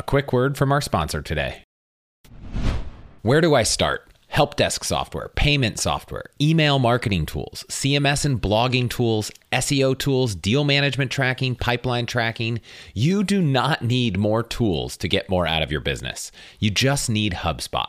A quick word from our sponsor today. Where do I start? Help desk software, payment software, email marketing tools, CMS and blogging tools, SEO tools, deal management tracking, pipeline tracking. You do not need more tools to get more out of your business. You just need HubSpot.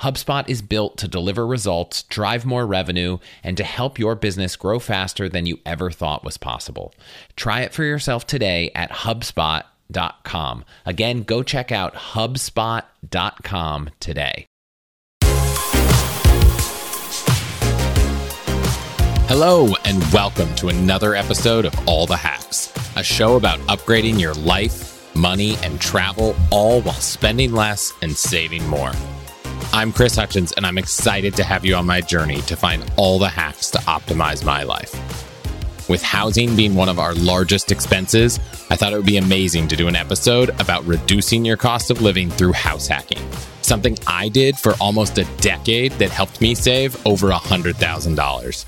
HubSpot is built to deliver results, drive more revenue, and to help your business grow faster than you ever thought was possible. Try it for yourself today at HubSpot.com. Again, go check out HubSpot.com today. Hello, and welcome to another episode of All the Hacks, a show about upgrading your life, money, and travel, all while spending less and saving more. I'm Chris Hutchins, and I'm excited to have you on my journey to find all the hacks to optimize my life. With housing being one of our largest expenses, I thought it would be amazing to do an episode about reducing your cost of living through house hacking, something I did for almost a decade that helped me save over $100,000.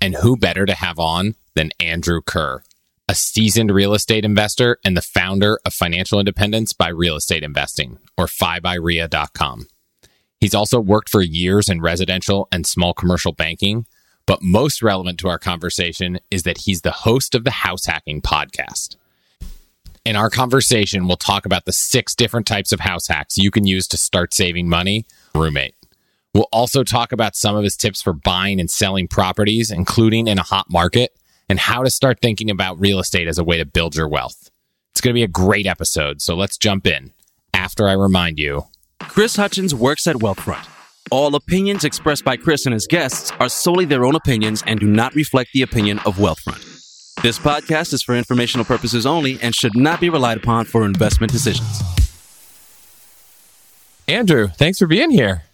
And who better to have on than Andrew Kerr, a seasoned real estate investor and the founder of Financial Independence by Real Estate Investing, or FIbyREI.com. He's also worked for years in residential and small commercial banking, but most relevant to our conversation is that he's the host of the House Hacking podcast. In our conversation, we'll talk about the six different types of house hacks you can use to start saving money, roommate. We'll also talk about some of his tips for buying and selling properties, including in a hot market, and how to start thinking about real estate as a way to build your wealth. It's going to be a great episode, so let's jump in after I remind you Chris Hutchins works at Wealthfront. All opinions expressed by Chris and his guests are solely their own opinions and do not reflect the opinion of Wealthfront. This podcast is for informational purposes only and should not be relied upon for investment decisions. Andrew, thanks for being here.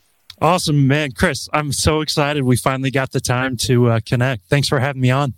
Awesome, man. Chris, I'm so excited we finally got the time to uh, connect. Thanks for having me on.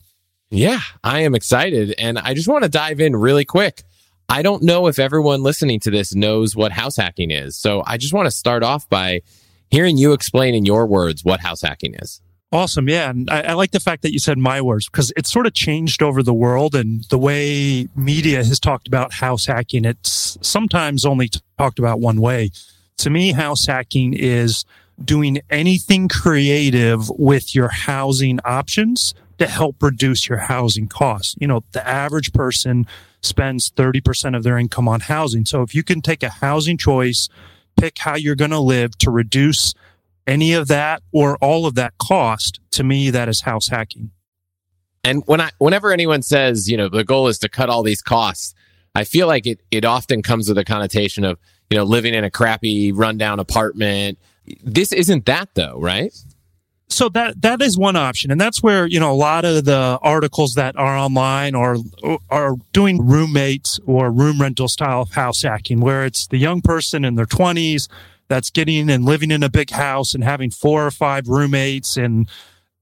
Yeah, I am excited. And I just want to dive in really quick. I don't know if everyone listening to this knows what house hacking is. So I just want to start off by hearing you explain in your words what house hacking is. Awesome. Yeah. And I, I, like the fact that you said my words because it's sort of changed over the world and the way media has talked about house hacking. It's sometimes only talked about one way. To me, house hacking is doing anything creative with your housing options to help reduce your housing costs. You know, the average person spends 30% of their income on housing. So if you can take a housing choice, pick how you're going to live to reduce any of that or all of that cost, to me, that is house hacking. And when I, whenever anyone says, you know, the goal is to cut all these costs, I feel like it, it often comes with a connotation of, you know, living in a crappy rundown apartment. This isn't that though, right? so that that is one option and that's where you know a lot of the articles that are online are are doing roommates or room rental style house hacking where it's the young person in their 20s that's getting and living in a big house and having four or five roommates and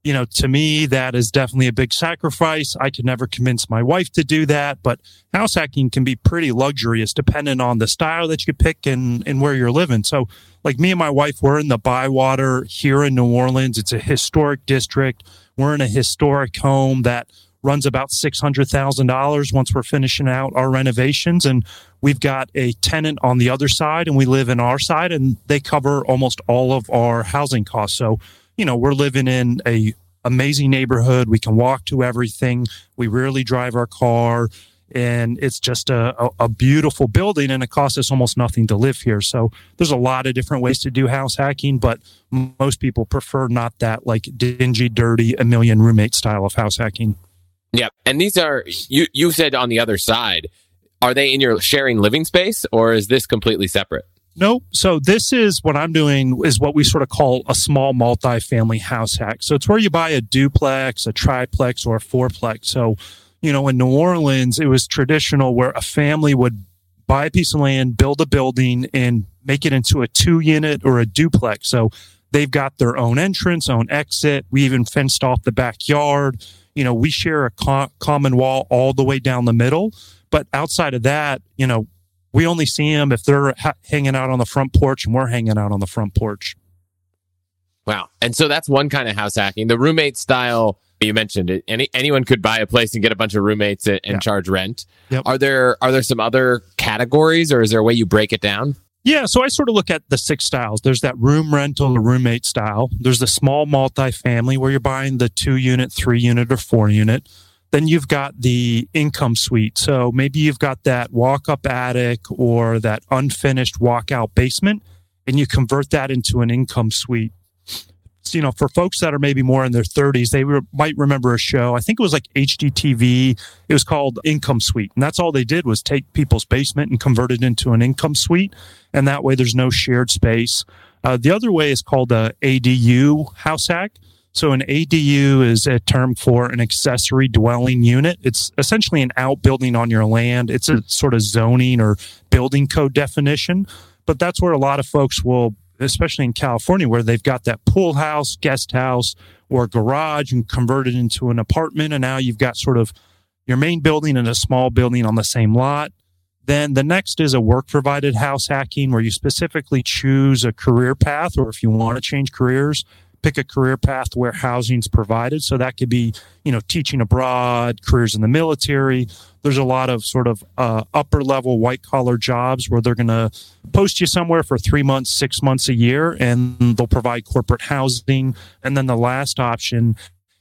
you know, to me, that is definitely a big sacrifice. I could never convince my wife to do that, but house hacking can be pretty luxurious depending on the style that you pick and, and where you're living. So like me and my wife, we're in the Bywater here in New Orleans. It's a historic district. We're in a historic home that runs about $600,000 once we're finishing out our renovations. And we've got a tenant on the other side and we live in our side and they cover almost all of our housing costs. So you know, we're living in a amazing neighborhood. We can walk to everything. We rarely drive our car. And it's just a, a, a, beautiful building and it costs us almost nothing to live here. So there's a lot of different ways to do house hacking, but most people prefer not that like dingy, dirty, a million roommate style of house hacking. Yeah. And these are, you, you said on the other side, are they in your sharing living space or is this completely separate? No. So this is what I'm doing is what we sort of call a small multi-family house hack. So it's where you buy a duplex, a triplex, or a fourplex. So, you know, in New Orleans, it was traditional where a family would buy a piece of land, build a building, and make it into a two unit or a duplex. So they've got their own entrance, own exit. We even fenced off the backyard. You know, we share a co- common wall all the way down the middle. But outside of that, you know, we only see them if they're ha- hanging out on the front porch and we're hanging out on the front porch. Wow. And so that's one kind of house hacking. The roommate style, you mentioned it. Any, anyone could buy a place and get a bunch of roommates and, and yeah. charge rent. Yep. Are there are there some other categories or is there a way you break it down? Yeah, so I sort of look at the six styles. There's that room rental or roommate style. There's the small multifamily where you're buying the two unit, three unit, or four unit. Then you've got the income suite. So maybe you've got that walk up attic or that unfinished walkout basement, and you convert that into an income suite. So, you know, for folks that are maybe more in their 30s, they re- might remember a show. I think it was like HGTV. It was called Income Suite. And that's all they did was take people's basement and convert it into an income suite. And that way there's no shared space. Uh, the other way is called a ADU house hack. So an ADU is a term for an accessory dwelling unit. It's essentially an outbuilding on your land. It's a sort of zoning or building code definition, but that's where a lot of folks will, especially in California, where they've got that pool house, guest house, or garage and convert it into an apartment. And now you've got sort of your main building and a small building on the same lot. Then the next is a work provided house hacking where you specifically choose a career path or if you want to change careers, pick a career path where housing's provided. So that could be, you know, teaching abroad, careers in the military. There's a lot of sort of uh, upper level white collar jobs where they're going to post you somewhere for three months, six months a year, and they'll provide corporate housing. And then the last option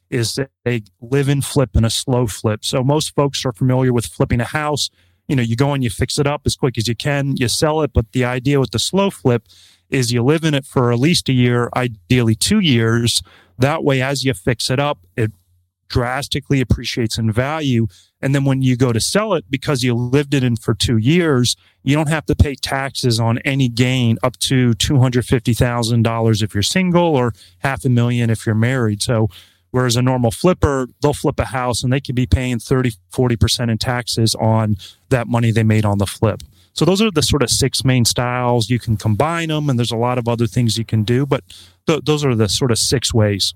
is they live and flip and a slow flip. So most folks are familiar with flipping a house. You know, you go and you fix it up as quick as you can, you sell it. But the idea with the slow flip is you live in it for at least a year, ideally two years. That way, as you fix it up, it drastically appreciates in value. And then when you go to sell it, because you lived it in for two years, you don't have to pay taxes on any gain up to $250,000 if you're single or half a million if you're married. So, whereas a normal flipper, they'll flip a house and they could be paying 30, 40% in taxes on that money they made on the flip. So those are the sort of six main styles. You can combine them, and there's a lot of other things you can do, but th- those are the sort of six ways.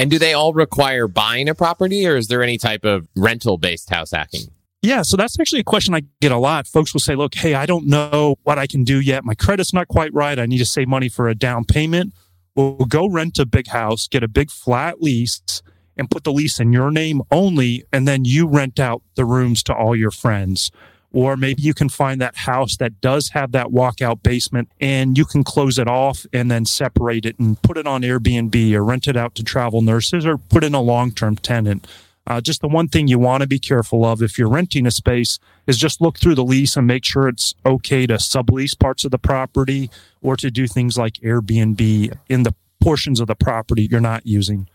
And do they all require buying a property, or is there any type of rental based house hacking? Yeah, so that's actually a question I get a lot. Folks will say, look, hey, I don't know what I can do yet. My credit's not quite right. I need to save money for a down payment. Well, go rent a big house, get a big flat lease, and put the lease in your name only. And then you rent out the rooms to all your friends. Or maybe you can find that house that does have that walkout basement and you can close it off and then separate it and put it on Airbnb or rent it out to travel nurses or put in a long term tenant. Uh, just the one thing you want to be careful of if you're renting a space is just look through the lease and make sure it's okay to sublease parts of the property or to do things like Airbnb in the portions of the property you're not using.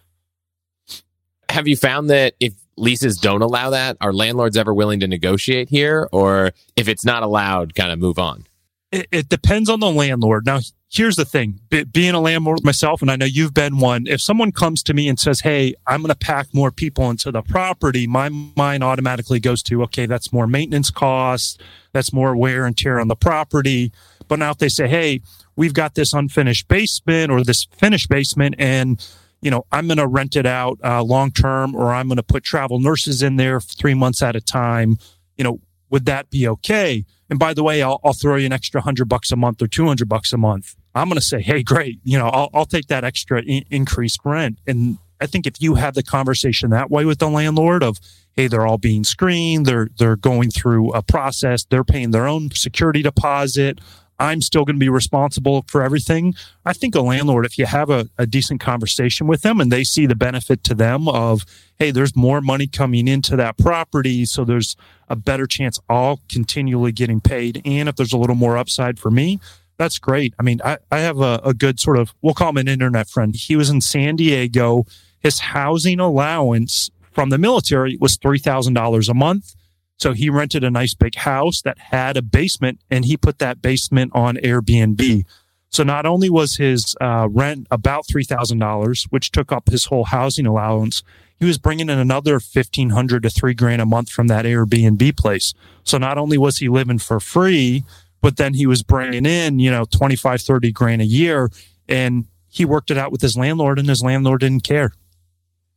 Have you found that if leases don't allow that? Are landlords ever willing to negotiate here? Or if it's not allowed, kind of move on? It, it depends on the landlord. Now, here's the thing Be, being a landlord myself, and I know you've been one, if someone comes to me and says, Hey, I'm going to pack more people into the property, my mind automatically goes to, okay, that's more maintenance costs. That's more wear and tear on the property. But now if they say, Hey, we've got this unfinished basement or this finished basement and you know, I'm going to rent it out uh, long term, or I'm going to put travel nurses in there three months at a time. You know, would that be okay? And by the way, I'll, I'll throw you an extra hundred bucks a month or 200 bucks a month. I'm going to say, Hey, great. You know, I'll, I'll take that extra in- increased rent. And I think if you have the conversation that way with the landlord of, Hey, they're all being screened. They're, they're going through a process. They're paying their own security deposit. I'm still going to be responsible for everything. I think a landlord, if you have a, a, decent conversation with them and they see the benefit to them of, hey, there's more money coming into that property, so there's a better chance I'll continually getting paid. And if there's a little more upside for me, that's great. I mean, I, I have a, a good sort of, we'll call him an internet friend. He was in San Diego. His housing allowance from the military was $3,000 a month so he rented a nice big house that had a basement and he put that basement on Airbnb. So not only was his uh, rent about $3,000, which took up his whole housing allowance, he was bringing in another 1500 to three grand a month from that Airbnb place. So not only was he living for free, but then he was bringing in, you know, 25, 30 grand a year and he worked it out with his landlord and his landlord didn't care.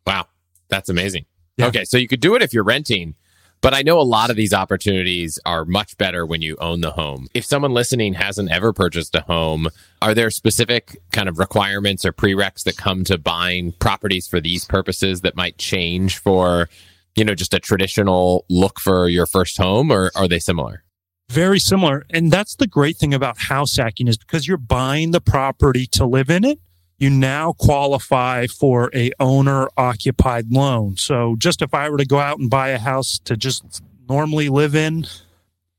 Wow. That's amazing. Yeah. Okay. So you could do it if you're renting, but I know a lot of these opportunities are much better when you own the home. If someone listening hasn't ever purchased a home, are there specific kind of requirements or prereqs that come to buying properties for these purposes that might change for, you know, just a traditional look for your first home or are they similar? Very similar. And that's the great thing about house hacking is because you're buying the property to live in it, you now qualify for a owner occupied loan. So just if I were to go out and buy a house to just normally live in,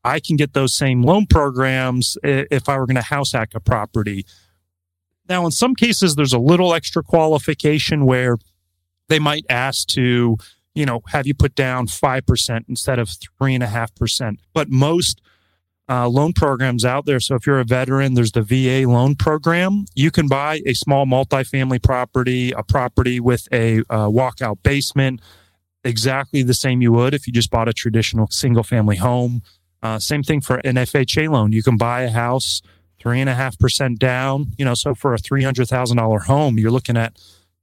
I can get those same loan programs if I were going to house hack a property. Now, in some cases, there's a little extra qualification where they might ask to, you know, have you put down 5% instead of 3.5%. But most uh, loan programs out there. So if you're a veteran, there's the VA loan program. You can buy a small multifamily property, a property with a uh, walkout basement, exactly the same you would if you just bought a traditional single family home. Uh, same thing for an FHA loan. You can buy a house three and a half percent down. You know, so for a three hundred thousand dollar home, you're looking at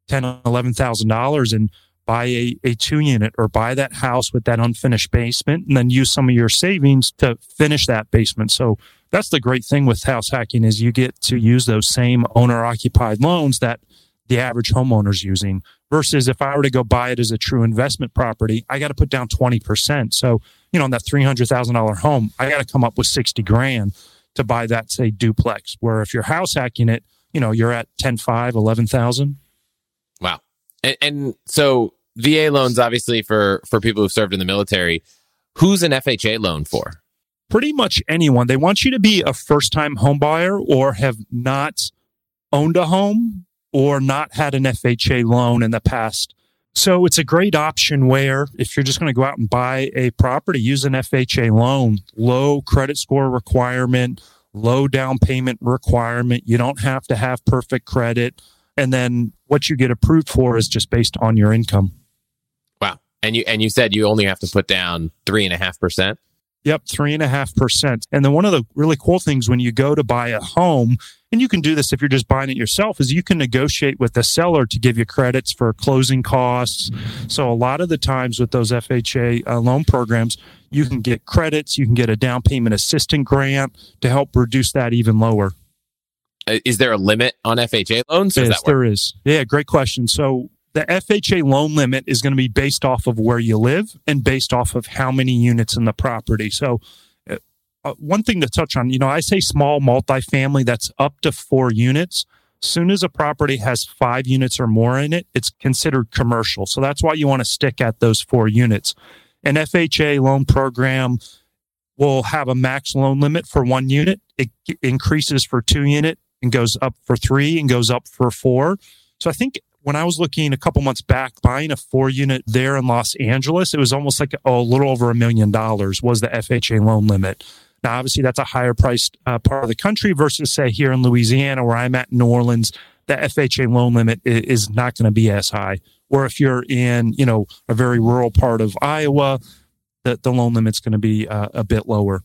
ten, eleven thousand dollars, and buy a, a two unit or buy that house with that unfinished basement and then use some of your savings to finish that basement. So that's the great thing with house hacking is you get to use those same owner occupied loans that the average homeowner's using versus if I were to go buy it as a true investment property, I got to put down 20%. So, you know, on that $300,000 home, I got to come up with 60 grand to buy that, say, duplex. Where if you're house hacking it, you know, you're at 10, 5, 11,000. And, and so VA loans, obviously for for people who've served in the military, who's an FHA loan for? Pretty much anyone. They want you to be a first time home buyer or have not owned a home or not had an FHA loan in the past. So it's a great option where if you're just going to go out and buy a property, use an FHA loan, low credit score requirement, low down payment requirement. You don't have to have perfect credit. And then what you get approved for is just based on your income. Wow. And you and you said you only have to put down three and a half percent. Yep, three and a half percent. And then one of the really cool things when you go to buy a home, and you can do this if you're just buying it yourself, is you can negotiate with the seller to give you credits for closing costs. So a lot of the times with those FHA uh, loan programs, you can get credits, you can get a down payment assistant grant to help reduce that even lower. Uh, is there a limit on FHA loans? Yes, there is. Yeah, great question. So the FHA loan limit is going to be based off of where you live and based off of how many units in the property. So uh, uh, one thing to touch on, you know, I say small multifamily that's up to four units. Soon as a property has five units or more in it, it's considered commercial. So that's why you want to stick at those four units. An FHA loan program will have a max loan limit for one unit. It increases for two unit and goes up for three and goes up for four. So I think when I was looking a couple months back, buying a four unit there in Los Angeles, it was almost like a, a little over a million dollars was the FHA loan limit. Now, obviously, that's a higher priced uh, part of the country versus, say, here in Louisiana, where I'm at New Orleans, the FHA loan limit is not going to be as high. Or if you're in, you know, a very rural part of Iowa, the, the loan limit's going to be uh, a bit lower.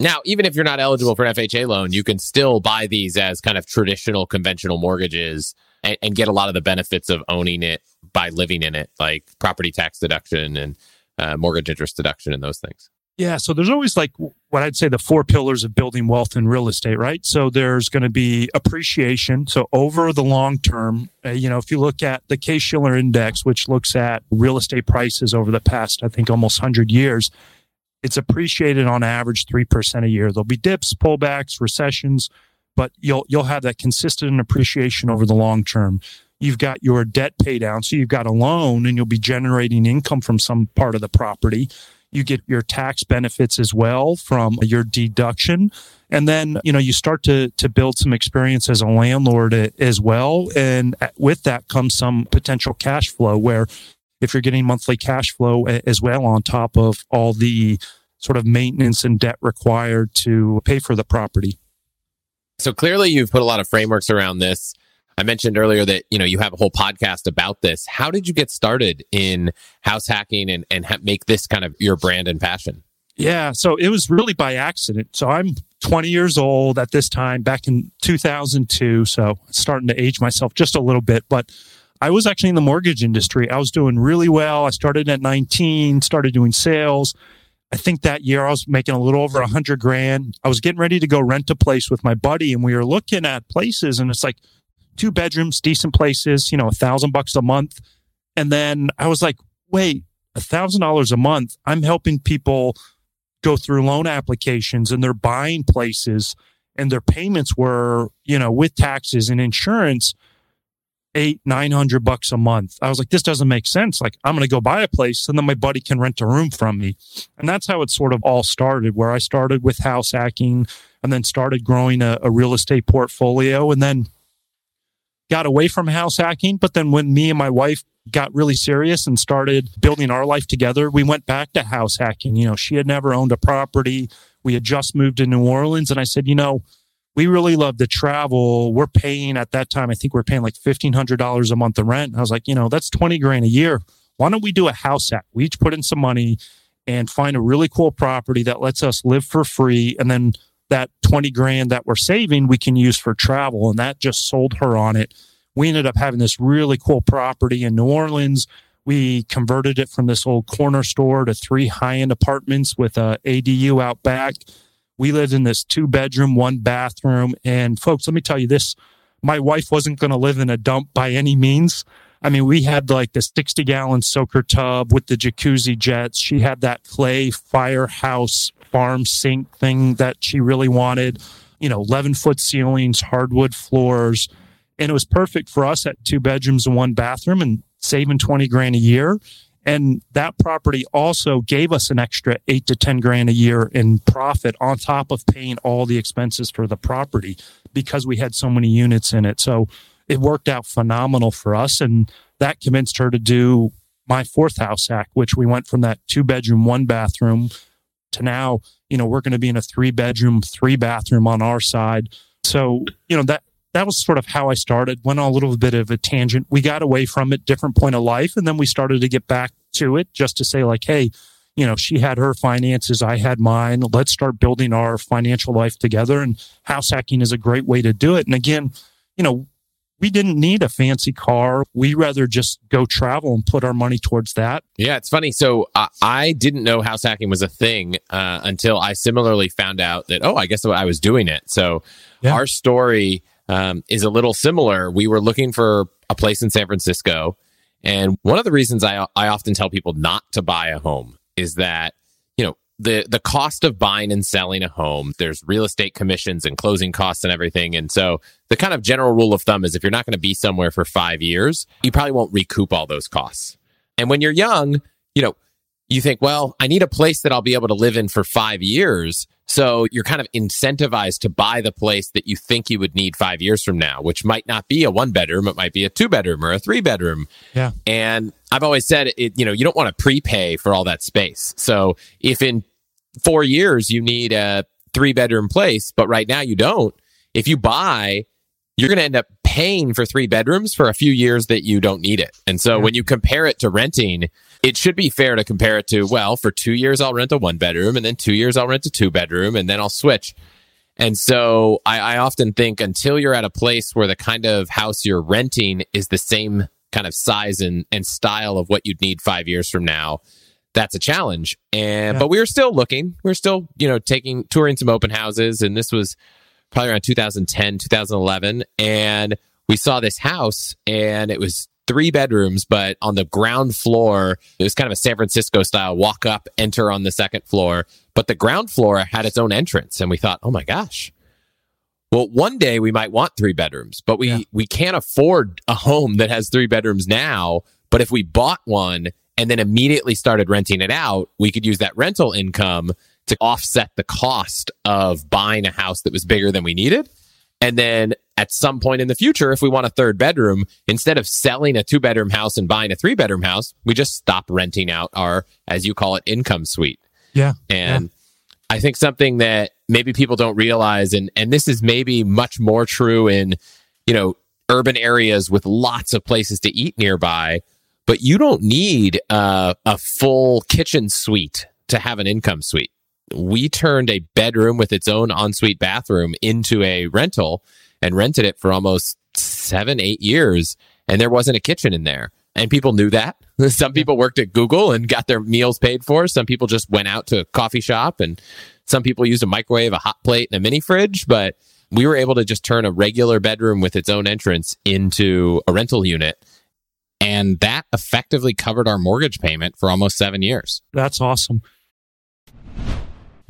Now, even if you're not eligible for an FHA loan, you can still buy these as kind of traditional conventional mortgages and, and, get a lot of the benefits of owning it by living in it, like property tax deduction and uh, mortgage interest deduction and those things. Yeah. So there's always like what I'd say the four pillars of building wealth in real estate, right? So there's going to be appreciation. So over the long term, uh, you know, if you look at the Case Shiller Index, which looks at real estate prices over the past, I think almost 100 years, it's appreciated on average 3% a year. There'll be dips, pullbacks, recessions, but you'll, you'll have that consistent appreciation over the long term. You've got your debt pay down. So you've got a loan and you'll be generating income from some part of the property. You get your tax benefits as well from your deduction. And then, you know, you start to, to build some experience as a landlord as well. And with that comes some potential cash flow where if you're getting monthly cash flow as well on top of all the sort of maintenance and debt required to pay for the property. So clearly you've put a lot of frameworks around this. I mentioned earlier that, you know, you have a whole podcast about this. How did you get started in house hacking and, and ha- make this kind of your brand and passion? Yeah. So it was really by accident. So I'm 20 years old at this time back in 2002. So starting to age myself just a little bit, but I was actually in the mortgage industry. I was doing really well. I started at 19, started doing sales. I think that year I was making a little over a hundred grand. I was getting ready to go rent a place with my buddy and we were looking at places and it's like two bedrooms, decent places, you know, a thousand bucks a month. And then I was like, wait, a thousand dollars a month. I'm helping people go through loan applications and they're buying places and their payments were, you know, with taxes and insurance eight, nine hundred bucks a month. I was like, this doesn't make sense. Like, I'm going to go buy a place and then my buddy can rent a room from me. And that's how it sort of all started, where I started with house hacking and then started growing a, a real estate portfolio and then got away from house hacking. But then when me and my wife got really serious and started building our life together, we went back to house hacking. You know, she had never owned a property. We had just moved to New Orleans. And I said, you know, we really love to travel. We're paying at that time, I think we're paying like $1,500 a month of rent. I was like, you know, that's 20 grand a year. Why don't we do a house hack? We each put in some money and find a really cool property that lets us live for free. And then that 20 grand that we're saving, we can use for travel. And that just sold her on it. We ended up having this really cool property in New Orleans. We converted it from this old corner store to three high end apartments with a ADU out back we lived in this two bedroom, one bathroom. And folks, let me tell you this my wife wasn't going to live in a dump by any means. I mean, we had like the 60 gallon soaker tub with the jacuzzi jets. She had that clay firehouse farm sink thing that she really wanted, you know, 11 foot ceilings, hardwood floors. And it was perfect for us at two bedrooms and one bathroom and saving 20 grand a year. And that property also gave us an extra eight to 10 grand a year in profit on top of paying all the expenses for the property because we had so many units in it. So it worked out phenomenal for us. And that convinced her to do my fourth house hack, which we went from that two bedroom, one bathroom to now, you know, we're going to be in a three bedroom, three bathroom on our side. So, you know, that that was sort of how I started. Went on a little bit of a tangent. We got away from it, different point of life, and then we started to get back to it just to say like, hey, you know, she had her finances, I had mine. Let's start building our financial life together. And house hacking is a great way to do it. And again, you know, we didn't need a fancy car. We rather just go travel and put our money towards that. Yeah, it's funny. So uh, I didn't know house hacking was a thing uh, until I similarly found out that, oh, I guess I was doing it. So yeah. our story um, is a little similar. We were looking for a place in San Francisco. And one of the reasons I, I often tell people not to buy a home is that, you know, the, the cost of buying and selling a home, there's real estate commissions and closing costs and everything. And so the kind of general rule of thumb is if you're not going to be somewhere for five years, you probably won't recoup all those costs. And when you're young, you know, you think, well, I need a place that I'll be able to live in for five years. So you're kind of incentivized to buy the place that you think you would need five years from now, which might not be a one bedroom. It might be a two bedroom or a three bedroom. Yeah. And I've always said it, you know, you don't want to prepay for all that space. So if in four years you need a three bedroom place, but right now you don't, if you buy, you're going to end up paying for three bedrooms for a few years that you don't need it. And so yeah. when you compare it to renting, it should be fair to compare it to, well, for two years, I'll rent a one bedroom and then two years, I'll rent a two bedroom and then I'll switch. And so I, I, often think until you're at a place where the kind of house you're renting is the same kind of size and, and style of what you'd need five years from now, that's a challenge. And, yeah. but we were still looking, we are still, you know, taking, touring some open houses. And this was probably around 2010, 2011. And we saw this house and it was three bedrooms, but on the ground floor, it was kind of a San Francisco style walk up, enter on the second floor. But the ground floor had its own entrance. And we thought, oh my gosh. Well, one day we might want three bedrooms, but we, yeah. we can't afford a home that has three bedrooms now. But if we bought one and then immediately started renting it out, we could use that rental income to offset the cost of buying a house that was bigger than we needed. And then at some point in the future, if we want a third bedroom, instead of selling a two bedroom house and buying a three bedroom house, we just stop renting out our, as you call it, income suite. Yeah. And yeah. I think something that maybe people don't realize, and, and this is maybe much more true in, you know, urban areas with lots of places to eat nearby, but you don't need uh, a full kitchen suite to have an income suite. we turned a bedroom with its own ensuite bathroom into a rental and rented it for almost seven, eight years. And there wasn't a kitchen in there. And people knew that. Some people worked at Google and got their meals paid for. Some people just went out to a coffee shop and some people used a microwave, a hot plate, and a mini fridge. But we were able to just turn a regular bedroom with its own entrance into a rental unit. And that effectively covered our mortgage payment for almost seven years. That's awesome.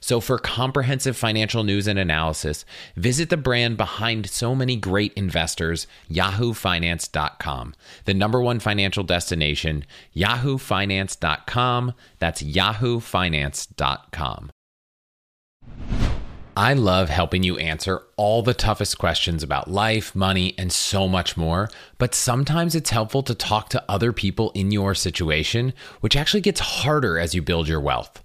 So, for comprehensive financial news and analysis, visit the brand behind so many great investors, yahoofinance.com. The number one financial destination, yahoofinance.com. That's yahoofinance.com. I love helping you answer all the toughest questions about life, money, and so much more. But sometimes it's helpful to talk to other people in your situation, which actually gets harder as you build your wealth.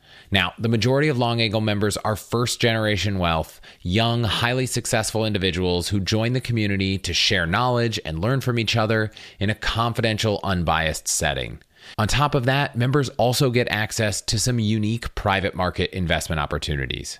Now, the majority of Long Angle members are first generation wealth, young, highly successful individuals who join the community to share knowledge and learn from each other in a confidential, unbiased setting. On top of that, members also get access to some unique private market investment opportunities.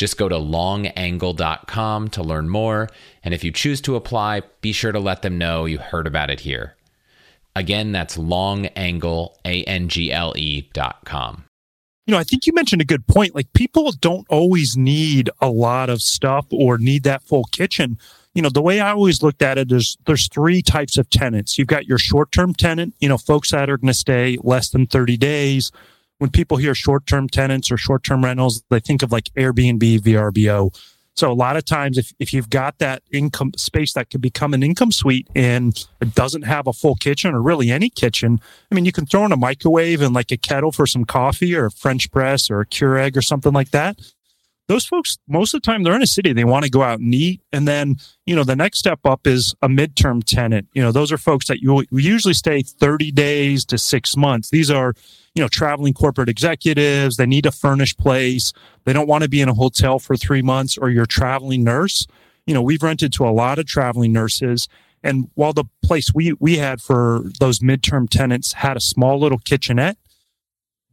Just go to longangle.com to learn more. And if you choose to apply, be sure to let them know you heard about it here. Again, that's longangle, A-N-G-L-E dot com. You know, I think you mentioned a good point. Like people don't always need a lot of stuff or need that full kitchen. You know, the way I always looked at it is there's three types of tenants. You've got your short-term tenant, you know, folks that are going to stay less than 30 days when people hear short term tenants or short term rentals, they think of like Airbnb, VRBO. So a lot of times, if, if you've got that income space that could become an income suite and it doesn't have a full kitchen or really any kitchen, I mean, you can throw in a microwave and like a kettle for some coffee or a French press or a Keurig or something like that those folks, most of the time, they're in a city. They want to go out and eat. And then, you know, the next step up is a midterm tenant. You know, those are folks that you usually stay 30 days to six months. These are, you know, traveling corporate executives. They need a furnished place. They don't want to be in a hotel for three months or you're traveling nurse. You know, we've rented to a lot of traveling nurses. And while the place we, we had for those midterm tenants had a small little kitchenette,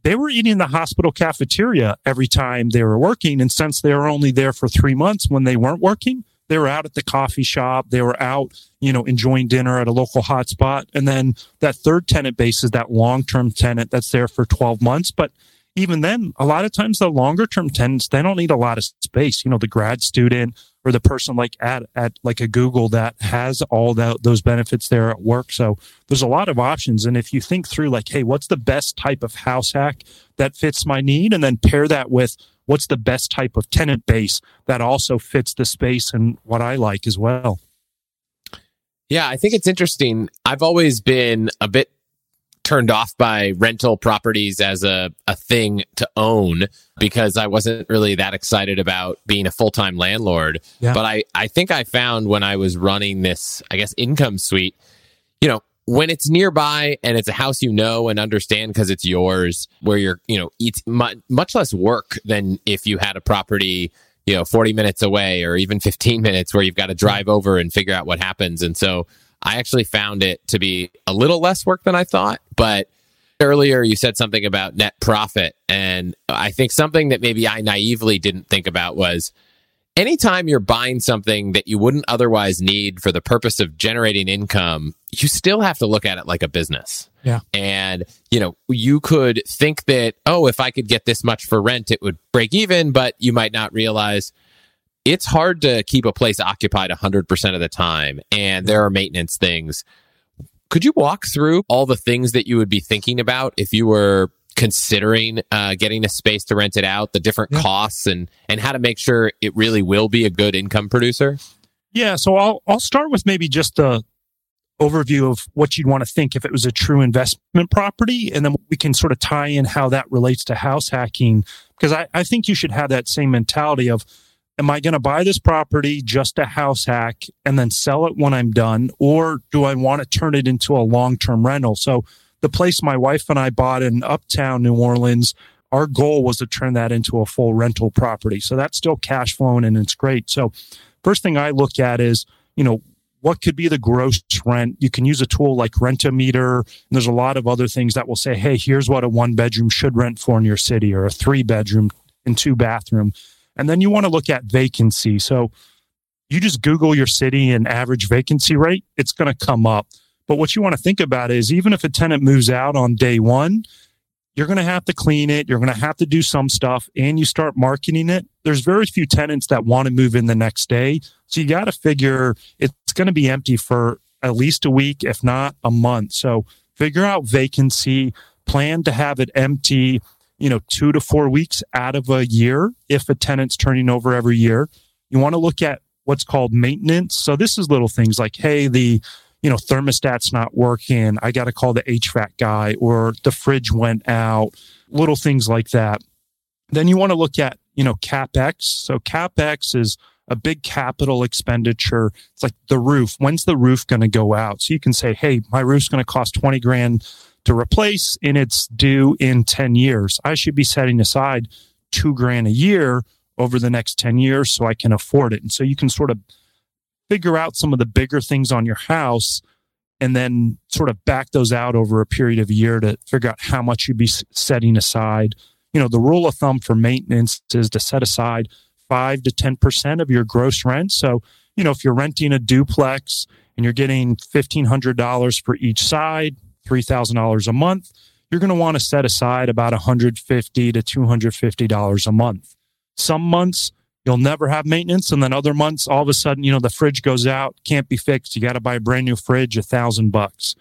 they were eating the hospital cafeteria every time they were working. And since they were only there for three months when they weren't working, they were out at the coffee shop. They were out, you know, enjoying dinner at a local hotspot. And then that third tenant base is that long term tenant that's there for 12 months. But even then, a lot of times the longer term tenants, they don't need a lot of space. You know, the grad student or the person like at, at like a Google that has all that, those benefits there at work. So there's a lot of options. And if you think through like, Hey, what's the best type of house hack that fits my need? And then pair that with what's the best type of tenant base that also fits the space and what I like as well. Yeah, I think it's interesting. I've always been a bit turned off by rental properties as a, a thing to own because I wasn't really that excited about being a full time landlord. Yeah. But I, I think I found when I was running this, I guess, income suite, you know, when it's nearby and it's a house you know and understand because it's yours, where you're, you know, it's much less work than if you had a property, you know, 40 minutes away or even 15 minutes where you've got to drive over and figure out what happens. And so I actually found it to be a little less work than I thought. But earlier you said something about net profit. And I think something that maybe I naively didn't think about was anytime you're buying something that you wouldn't otherwise need for the purpose of generating income, you still have to look at it like a business. Yeah. And, you know, you could think that, oh, if I could get this much for rent, it would break even, but you might not realize it's hard to keep a place occupied 100% of the time. And there are maintenance things. Could you walk through all the things that you would be thinking about if you were considering uh, getting a space to rent it out, the different yeah. costs, and and how to make sure it really will be a good income producer? Yeah, so I'll I'll start with maybe just the overview of what you'd want to think if it was a true investment property, and then we can sort of tie in how that relates to house hacking because I, I think you should have that same mentality of am I going to buy this property just a house hack and then sell it when I'm done? Or do I want to turn it into a long term rental? So the place my wife and I bought in uptown New Orleans, our goal was to turn that into a full rental property. So that's still cash flowing and it's great. So first thing I look at is, you know, what could be the gross rent? You can use a tool like Rentometer. And there's a lot of other things that will say, hey, here's what a one bedroom should rent for in your city or a three bedroom and two bathroom. And then you want to look at vacancy. So you just Google your city and average vacancy rate, it's going to come up. But what you want to think about is even if a tenant moves out on day one, you're going to have to clean it. You're going to have to do some stuff and you start marketing it. There's very few tenants that want to move in the next day. So you got to figure it's going to be empty for at least a week, if not a month. So figure out vacancy, plan to have it empty, you know, two to four weeks out of a year if a tenant's turning over every year. You want to look at what's called maintenance. So this is little things like, hey, the you know, thermostat's not working. I got to call the HVAC guy or the fridge went out, little things like that. Then you want to look at, you know, CapEx. So CapEx is a big capital expenditure. It's like the roof. When's the roof going to go out? So you can say, Hey, my roof's going to cost 20 grand to replace and it's due in 10 years. I should be setting aside two grand a year over the next 10 years so I can afford it. And so you can sort of figure out some of the bigger things on your house and then sort of back those out over a period of a year to figure out how much you'd be setting aside. You know, the rule of thumb for maintenance is to set aside five to 10% of your gross rent. So, you know, if you're renting a duplex and you're getting $1,500 for each side, $3,000 a month, you're going to want to set aside about 150 to $250 a month. Some months you'll never have maintenance. And then other months, all of a sudden, you know, the fridge goes out, can't be fixed. You got to buy a brand new fridge, a thousand bucks.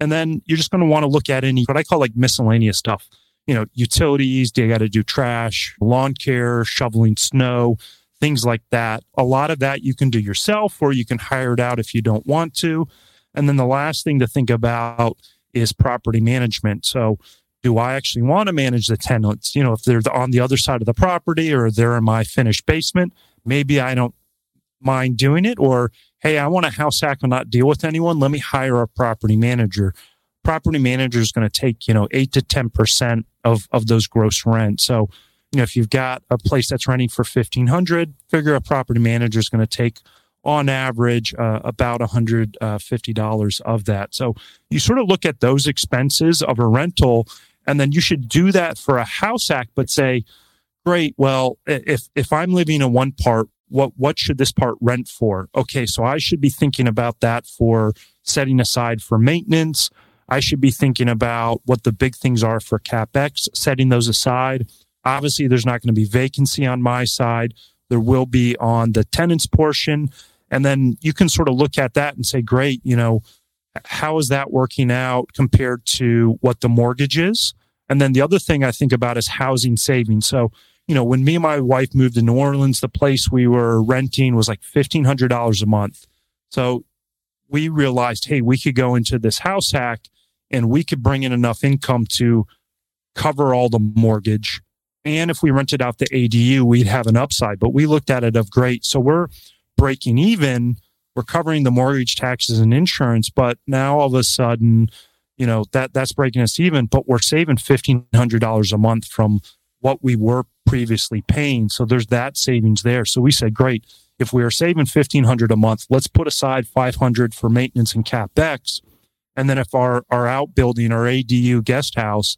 And then you're just going to want to look at any, what I call like miscellaneous stuff. You know, utilities, you got to do trash, lawn care, shoveling snow, things like that. A lot of that you can do yourself or you can hire it out if you don't want to. And then the last thing to think about is property management. So do I actually want to manage the tenants? You know, if they're on the other side of the property or they're in my finished basement, maybe I don't mind doing it. Or, hey, I want a house hack and not deal with anyone. Let me hire a property manager. Property manager is going to take, you know, eight to 10% of, of those gross rent. So, you know, if you've got a place that's renting for 1500, figure a property manager is going to take on average uh, about $150 uh, of that. So you sort of look at those expenses of a rental and then you should do that for a house hack, but say, great, well, if, if I'm living in one part, what, what should this part rent for? Okay. So I should be thinking about that for setting aside for maintenance. I should be thinking about what the big things are for CapEx, setting those aside. Obviously, there's not going to be vacancy on my side. There will be on the tenants portion. And then you can sort of look at that and say, great, you know, how is that working out compared to what the mortgage is? And then the other thing I think about is housing savings. So, you know, when me and my wife moved to New Orleans, the place we were renting was like $1,500 a month. So we realized, hey, we could go into this house hack and we could bring in enough income to cover all the mortgage. And if we rented out the ADU, we'd have an upside. But we looked at it of great. So we're breaking even. We're covering the mortgage taxes and insurance, but now all of a sudden, you know, that that's breaking us even, but we're saving fifteen hundred dollars a month from what we were previously paying. So there's that savings there. So we said, great. If we are saving 1500 a month, let's put aside 500 for maintenance and capex. And then if our, our outbuilding, our ADU guest house,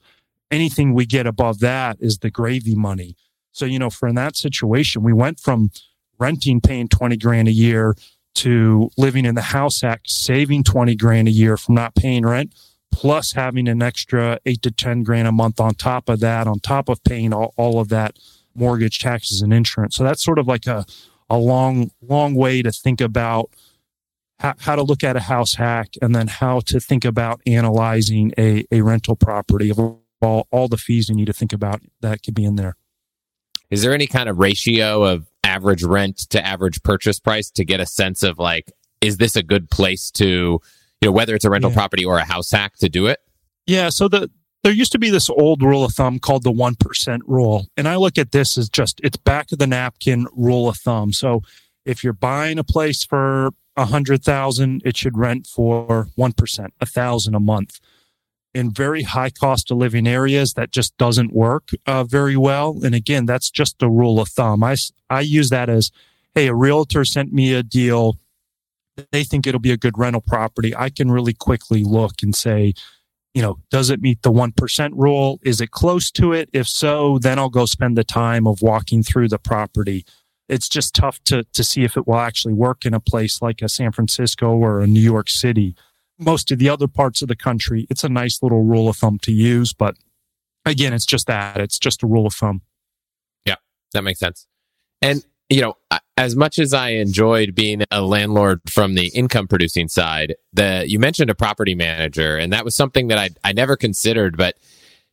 anything we get above that is the gravy money. So, you know, for in that situation, we went from renting, paying 20 grand a year to living in the house hack, saving 20 grand a year from not paying rent plus having an extra eight to 10 grand a month on top of that, on top of paying all, all of that mortgage taxes and insurance. So that's sort of like a, a long, long way to think about how, how to look at a house hack and then how to think about analyzing a, a rental property of all, all the fees you need to think about that could be in there. Is there any kind of ratio of average rent to average purchase price to get a sense of like, is this a good place to you know, whether it's a rental yeah. property or a house hack to do it? Yeah. So the, there used to be this old rule of thumb called the 1% rule. And I look at this as just, it's back of the napkin rule of thumb. So if you're buying a place for a hundred thousand, it should rent for 1%, a thousand a month. In very high cost of living areas, that just doesn't work uh, very well. And again, that's just a rule of thumb. I, I use that as, Hey, a realtor sent me a deal they think it'll be a good rental property, I can really quickly look and say, you know, does it meet the 1% rule? Is it close to it? If so, then I'll go spend the time of walking through the property. It's just tough to, to see if it will actually work in a place like a San Francisco or a New York City. Most of the other parts of the country, it's a nice little rule of thumb to use. But again, it's just that. It's just a rule of thumb. Yeah, that makes sense. And you know, as much as I enjoyed being a landlord from the income producing side, the you mentioned a property manager, and that was something that I I never considered. But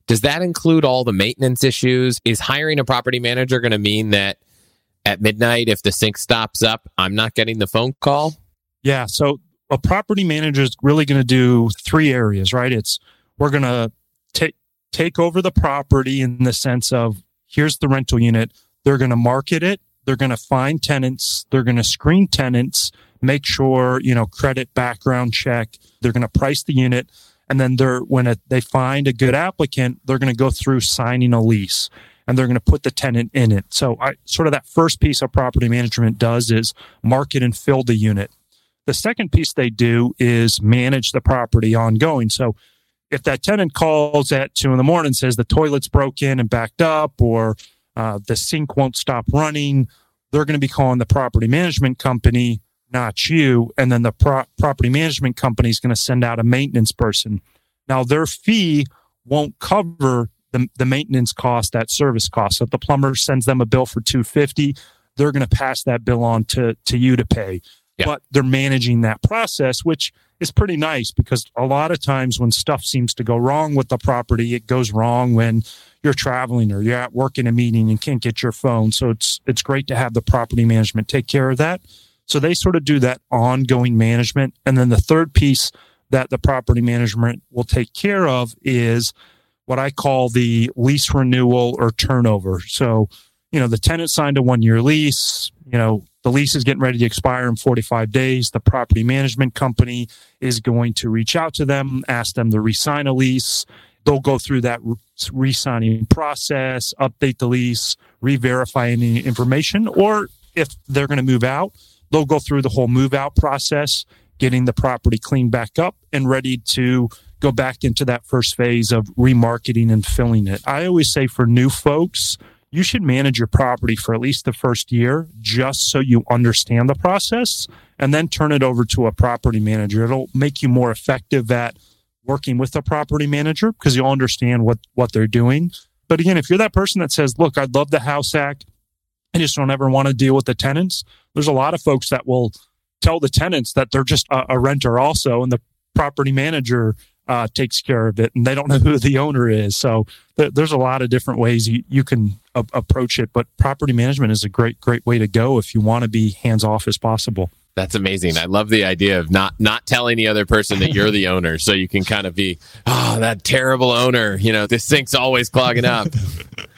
does that include all the maintenance issues? Is hiring a property manager going to mean that at midnight, if the sink stops up, I'm not getting the phone call? Yeah. So a property manager is really going to do three areas, right? It's we're going to take take over the property in the sense of here's the rental unit. They're going to market it they're going to find tenants. They're going to screen tenants, make sure, you know, credit background check. They're going to price the unit. And then they're, when they find a good applicant, they're going to go through signing a lease and they're going to put the tenant in it. So I sort of that first piece of property management does is market and fill the unit. The second piece they do is manage the property ongoing. So if that tenant calls at two in the morning and says the toilet's broken and backed up or uh, the sink won't stop running. They're going to be calling the property management company, not you. And then the pro- property management company is going to send out a maintenance person. Now, their fee won't cover the, the maintenance cost, that service cost. So if the plumber sends them a bill for 250, they're going to pass that bill on to, to you to pay. Yeah. But they're managing that process, which is pretty nice because a lot of times when stuff seems to go wrong with the property, it goes wrong when you're traveling or you're at work in a meeting and can't get your phone. So it's it's great to have the property management take care of that. So they sort of do that ongoing management. And then the third piece that the property management will take care of is what I call the lease renewal or turnover. So, you know, the tenant signed a one year lease, you know, the lease is getting ready to expire in 45 days. The property management company is going to reach out to them, ask them to re-sign a lease. They'll go through that re-signing process, update the lease, re-verify any information, or if they're going to move out, they'll go through the whole move out process, getting the property cleaned back up and ready to go back into that first phase of remarketing and filling it. I always say for new folks, you should manage your property for at least the first year just so you understand the process and then turn it over to a property manager. It'll make you more effective at working with a property manager because you'll understand what, what they're doing. But again, if you're that person that says, look, I'd love the house hack, I just don't ever want to deal with the tenants. There's a lot of folks that will tell the tenants that they're just a, a renter also. And the property manager uh, takes care of it and they don't know who the owner is. So th- there's a lot of different ways you, you can a- approach it, but property management is a great, great way to go if you want to be hands off as possible. That's amazing. I love the idea of not not telling the other person that you're the owner, so you can kind of be, oh, that terrible owner. You know, this sink's always clogging up.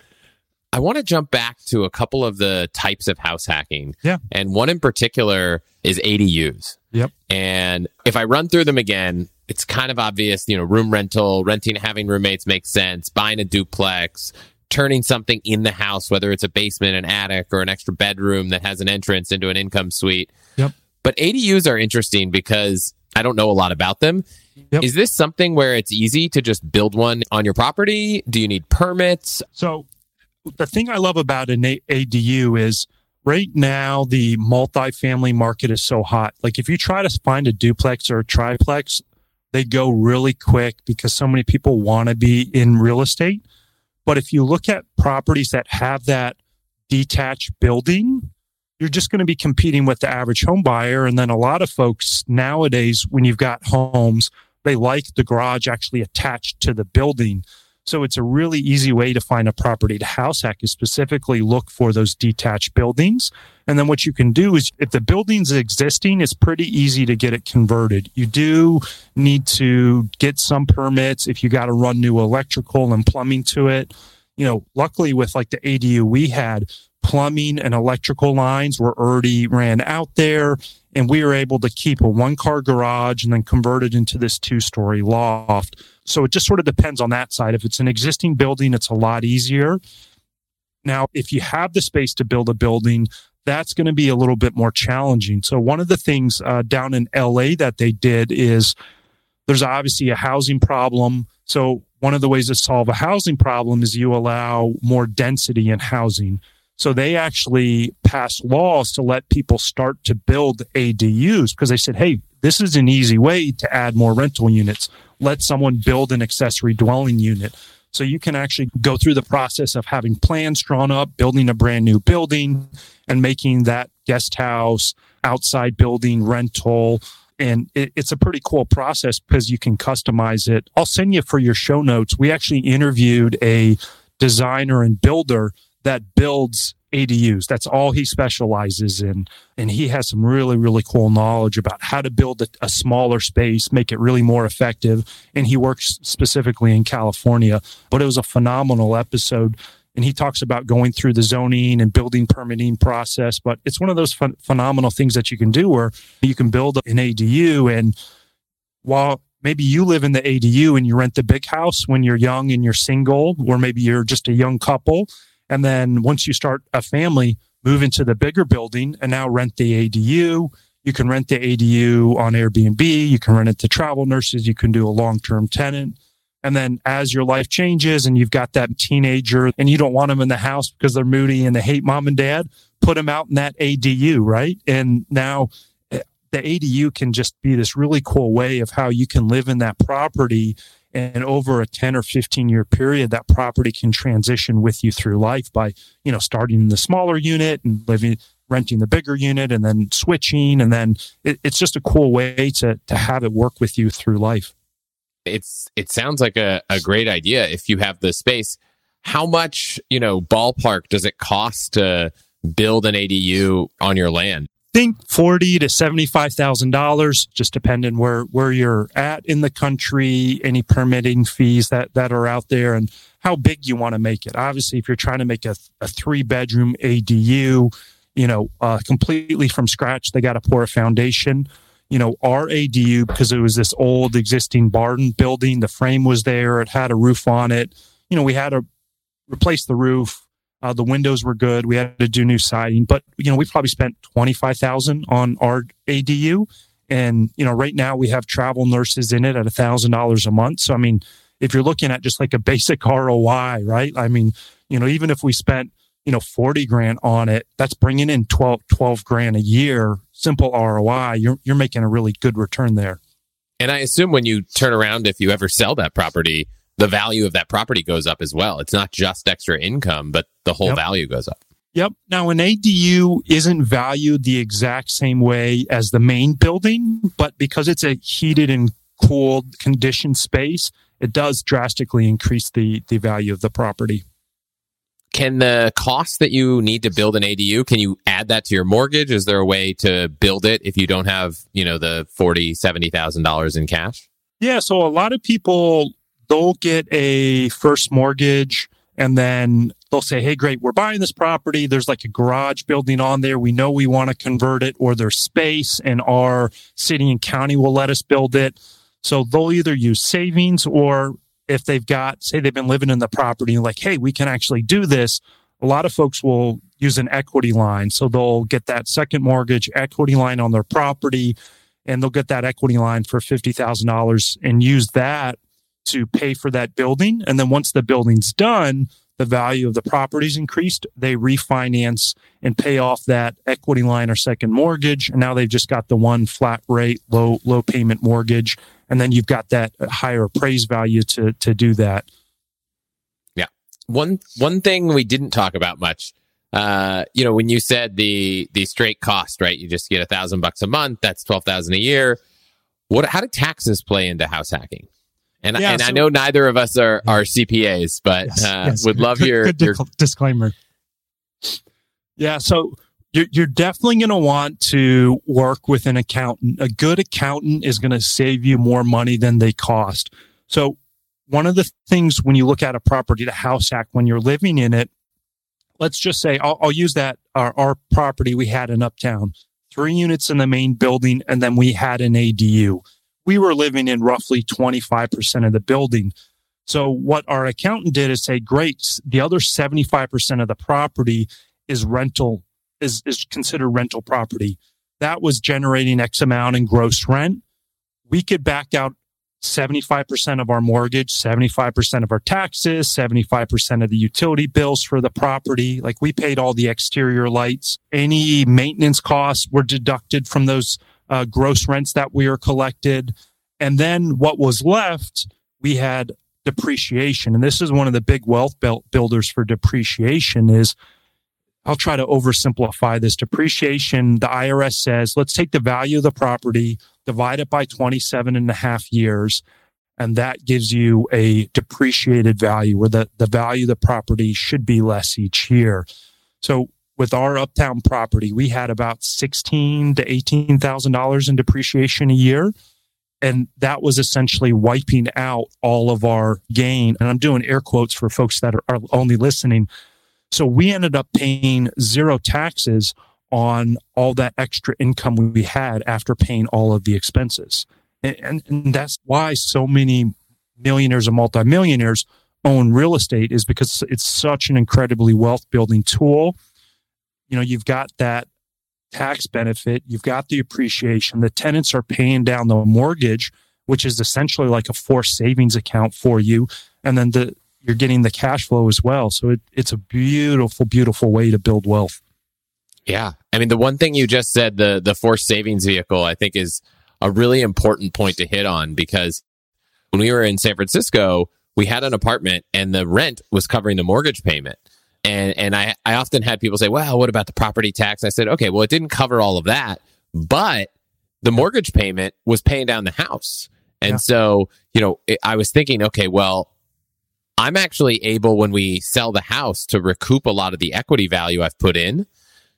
I want to jump back to a couple of the types of house hacking. Yeah. And one in particular is ADUs. Yep. And if I run through them again, it's kind of obvious, you know, room rental, renting, having roommates makes sense, buying a duplex, turning something in the house, whether it's a basement, an attic, or an extra bedroom that has an entrance into an income suite. Yep. But ADUs are interesting because I don't know a lot about them. Yep. Is this something where it's easy to just build one on your property? Do you need permits? So the thing I love about an ADU is right now the multifamily market is so hot. Like if you try to find a duplex or a triplex, they go really quick because so many people want to be in real estate. But if you look at properties that have that detached building, you're just going to be competing with the average home buyer. And then a lot of folks nowadays, when you've got homes, they like the garage actually attached to the building. So it's a really easy way to find a property to house hack is specifically look for those detached buildings. And then what you can do is if the building's existing, it's pretty easy to get it converted. You do need to get some permits if you got to run new electrical and plumbing to it. You know, luckily with like the ADU we had, plumbing and electrical lines were already ran out there and we were able to keep a one car garage and then convert it into this two story loft. So it just sort of depends on that side. If it's an existing building, it's a lot easier. Now, if you have the space to build a building, that's going to be a little bit more challenging. So one of the things uh, down in LA that they did is there's obviously a housing problem. So one of the ways to solve a housing problem is you allow more density in housing. So they actually passed laws to let people start to build ADUs because they said, Hey, this is an easy way to add more rental units. Let someone build an accessory dwelling unit. So you can actually go through the process of having plans drawn up, building a brand new building and making that guest house, outside building rental. And it, it's a pretty cool process because you can customize it. I'll send you for your show notes. We actually interviewed a designer and builder that builds ADUs. That's all he specializes in. And he has some really, really cool knowledge about how to build a, a, smaller space, make it really more effective. And he works specifically in California. But it was a phenomenal episode. And he talks about going through the zoning and building permitting process. But it's one of those ph- phenomenal things that you can do where you can build an ADU. And while maybe you live in the ADU and you rent the big house when you're young and you're single, or maybe you're just a young couple and then once you start a family, move into the bigger building and now rent the ADU. You can rent the ADU on Airbnb. You can rent it to travel nurses. You can do a long term tenant. And then as your life changes and you've got that teenager and you don't want them in the house because they're moody and they hate mom and dad, put them out in that ADU, right? And now eh, the ADU can just be this really cool way of how you can live in that property and over a 10 or 15 year period that property can transition with you through life by you know starting in the smaller unit and living renting the bigger unit and then switching. And then it, it's just a cool way to to have it work with you through life. It's it sounds like a, a great idea if you have the space. How much you know ballpark does it cost to build an adu on your land think forty to seventy five thousand dollars, just depending where where you're at in the country, any permitting fees that that are out there, and how big you want to make it. Obviously, if you're trying to make a, a three bedroom ADU, you know, uh, completely from scratch, they got to pour a foundation. You know, our ADU because it was this old existing barn building, the frame was there, it had a roof on it. You know, we had to replace the roof uh, the windows were good. We had to do new siding, but you know, we probably spent twenty five thousand on our ADU, and you know, right now we have travel nurses in it at a thousand dollars a month. So I mean, if you're looking at just like a basic ROI, right? I mean, you know, even if we spent you know 40 grand on it, that's bringing in 12, 12 grand a year. Simple ROI. You're you're making a really good return there. And I assume when you turn around, if you ever sell that property, the value of that property goes up as well. It's not just extra income, but the whole Yep. value goes up. Yep. Now, an ADU isn't valued the exact same way as the main building, but because it's a heated and cooled conditioned space, it does drastically increase the, the value of the property. can the cost that you need to build an ADU, can you add that to your mortgage? Is there a way to build it if you don't have, you know, the forty, seventy thousand dollars in cash? Yeah. So a lot of people they'll get a first mortgage and then they'll say, Hey, great, we're buying this property. There's like a garage building on there. We know we want to convert it or there's space and our city and county will let us build it. So they'll either use savings or if they've got, say, they've been living in the property, like, hey, we can actually do this. A lot of folks will use an equity line. So they'll get that second mortgage equity line on their property and they'll get that equity line for $50,000 and use that to pay for that building. And then once the building's done, the value of the property's increased, they refinance and pay off that equity line or second mortgage. And now they've just got the one flat rate, low, low payment mortgage and then you've got that higher appraised value to to do that. Yeah, one one thing we didn't talk about much. Uh, you know, when you said the the straight cost, right? You just get a thousand bucks a month. That's twelve thousand a year. What? How do taxes play into house hacking? And, yeah, and so, I know neither of us are, are CPAs, but yes, uh, yes. would love good, your, good your disclaimer. Yeah. So you're, you're definitely going to want to work with an accountant. A good accountant is going to save you more money than they cost. So one of the things when you look at a property to house hack, when you're living in it, let's just say I'll, I'll use that our, our property we had in Uptown, three units in the main building, and then we had an ADU. We were living in roughly 25% of the building. So what our accountant did is say, great, the other 75% of the property is rental is, is considered rental property. That was generating X amount in gross rent. We could back out 75% of our mortgage, 75% of our taxes, 75% of the utility bills for the property. Like we paid all the exterior lights. Any maintenance costs were deducted from those uh, gross rents that we were collected. And then what was left, we had depreciation. And this is one of the big wealth builders for depreciation is I'll try to oversimplify this depreciation. The IRS says, let's take the value of the property, divide it by 27 and a half years. And that gives you a depreciated value where the, the value of the property should be less each year. So with our uptown property, we had about sixteen to eighteen thousand dollars in depreciation a year. And that was essentially wiping out all of our gain. And I'm doing air quotes for folks that are, are only listening so we ended up paying zero taxes on all that extra income we had after paying all of the expenses. And, and, and that's why so many millionaires and multimillionaires own real estate is because it's such an incredibly wealth building tool. You know, you've got that tax benefit, you've got the appreciation, the tenants are paying down the mortgage, which is essentially like a forced savings account for you. And then the, you're getting the cash flow as well. So it, it's a beautiful, beautiful way to build wealth. Yeah. I mean, the one thing you just said, the, the forced savings vehicle, I think is a really important point to hit on because when we were in San Francisco, we had an apartment and the rent was covering the mortgage payment. And, and I, I often had people say, well, what about the property tax? I said, okay, well, it didn't cover all of that, but the mortgage payment was paying down the house. And yeah. so, you know, it, I was thinking, okay, well, I'm actually able when we sell the house to recoup a lot of the equity value I've put in.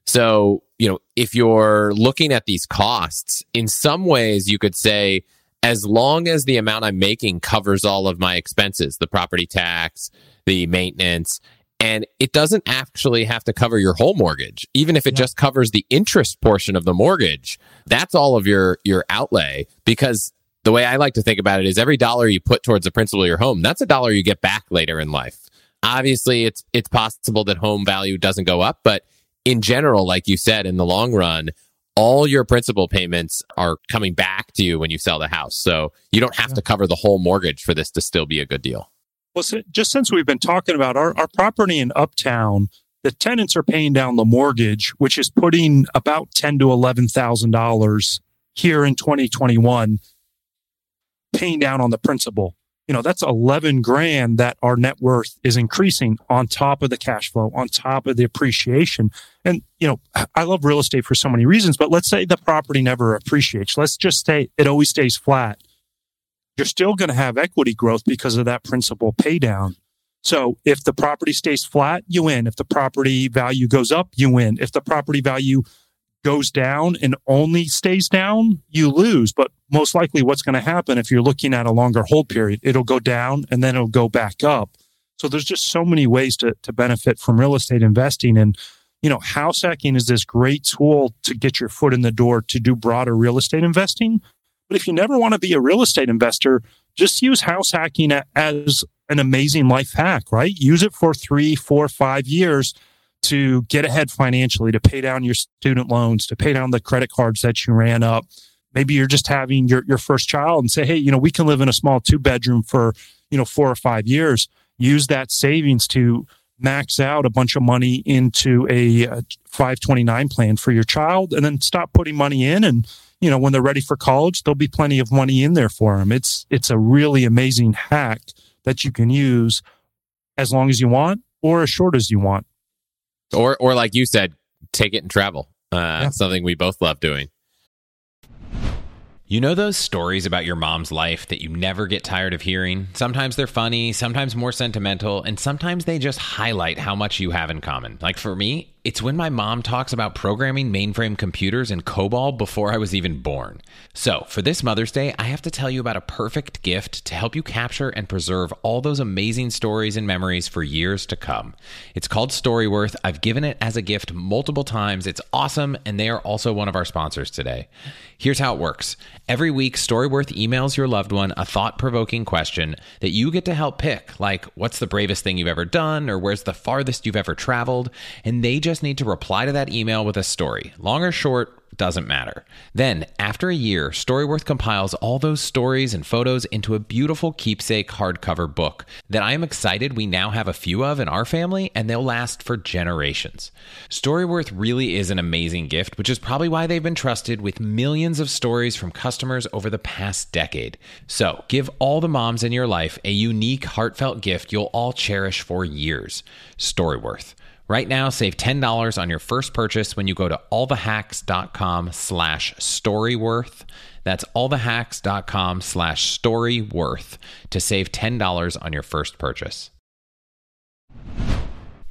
So, you know, if you're looking at these costs, in some ways you could say, as long as the amount I'm making covers all of my expenses, the property tax, the maintenance, and it doesn't actually have to cover your whole mortgage. Even if it yeah. just covers the interest portion of the mortgage, that's all of your, your outlay because the way I like to think about it is every dollar you put towards the principal of your home, that's a dollar you get back later in life. Obviously, it's it's possible that home value doesn't go up, but in general, like you said, in the long run, all your principal payments are coming back to you when you sell the house. So you don't have yeah. to cover the whole mortgage for this to still be a good deal. Well, so just since we've been talking about our, our property in Uptown, the tenants are paying down the mortgage, which is putting about ten to eleven thousand dollars here in 2021 paying down on the principal. You know, that's 11 grand that our net worth is increasing on top of the cash flow, on top of the appreciation. And, you know, I love real estate for so many reasons, but let's say the property never appreciates. Let's just say it always stays flat. You're still going to have equity growth because of that principal pay down. So if the property stays flat, you win. If the property value goes up, you win. If the property value goes down and only stays down, you lose. But most likely what's going to happen if you're looking at a longer hold period, it'll go down and then it'll go back up. So there's just so many ways to, to benefit from real estate investing. And, you know, house hacking is this great tool to get your foot in the door to do broader real estate investing. But if you never want to be a real estate investor, just use house hacking as an amazing life hack, right? Use it for three, four, five years to get ahead financially, to pay down your student loans, to pay down the credit cards that you ran up. Maybe you're just having your, your first child and say, Hey, you know, we can live in a small two bedroom for, you know, four or five years. Use that savings to max out a bunch of money into a, a 529 plan for your child and then stop putting money in. And, you know, when they're ready for college, there'll be plenty of money in there for them. It's, it's a really amazing hack that you can use as long as you want or as short as you want. Or, or like you said, take it and travel. Uh, yeah. Something we both love doing. You know those stories about your mom's life that you never get tired of hearing? Sometimes they're funny, sometimes more sentimental, and sometimes they just highlight how much you have in common. Like for me, it's when my mom talks about programming mainframe computers in COBOL before I was even born. So, for this Mother's Day, I have to tell you about a perfect gift to help you capture and preserve all those amazing stories and memories for years to come. It's called Storyworth. I've given it as a gift multiple times. It's awesome, and they are also one of our sponsors today. Here's how it works every week, Storyworth emails your loved one a thought provoking question that you get to help pick, like, what's the bravest thing you've ever done, or where's the farthest you've ever traveled? And they just just need to reply to that email with a story. Long or short, doesn't matter. Then, after a year, Storyworth compiles all those stories and photos into a beautiful keepsake hardcover book that I am excited we now have a few of in our family and they'll last for generations. Storyworth really is an amazing gift, which is probably why they've been trusted with millions of stories from customers over the past decade. So, give all the moms in your life a unique, heartfelt gift you'll all cherish for years. Storyworth. Right now, save $10 on your first purchase when you go to allthehacks.com slash storyworth. That's allthehacks.com slash storyworth to save $10 on your first purchase.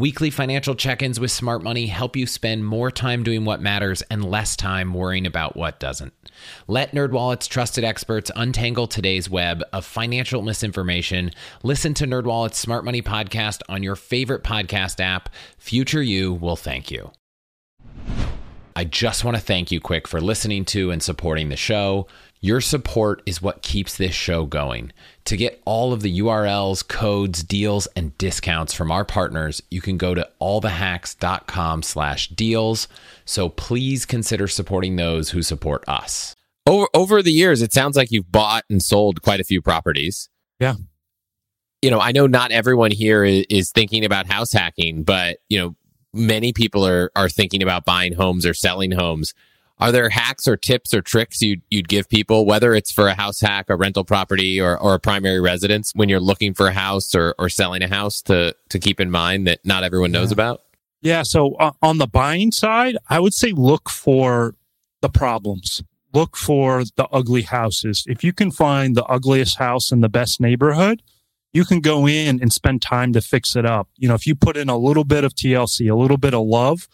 Weekly financial check ins with Smart Money help you spend more time doing what matters and less time worrying about what doesn't. Let NerdWallet's trusted experts untangle today's web of financial misinformation. Listen to NerdWallet's Smart Money podcast on your favorite podcast app. Future you will thank you. I just want to thank you quick for listening to and supporting the show. Your support is what keeps this show going. To get all of the URLs, codes, deals, and discounts from our partners, you can go to allthehacks.com slash deals. So please consider supporting those who support us. Over over the years, it sounds like you've bought and sold quite a few properties. Yeah. You know, I know not everyone here is, is thinking about house hacking, but you know, many people are are thinking about buying homes or selling homes. Are there hacks or tips or tricks you'd, you'd give people, whether it's for a house hack, a rental property, or, or a primary residence, when you're looking for a house or, or selling a house to, to keep in mind that not everyone knows yeah. about? Yeah. So uh, on the buying side, I would say look for the problems. Look for the ugly houses. If you can find the ugliest house in the best neighborhood, you can go in and spend time to fix it up. You know, if you put in a little bit of TLC, a little bit of love,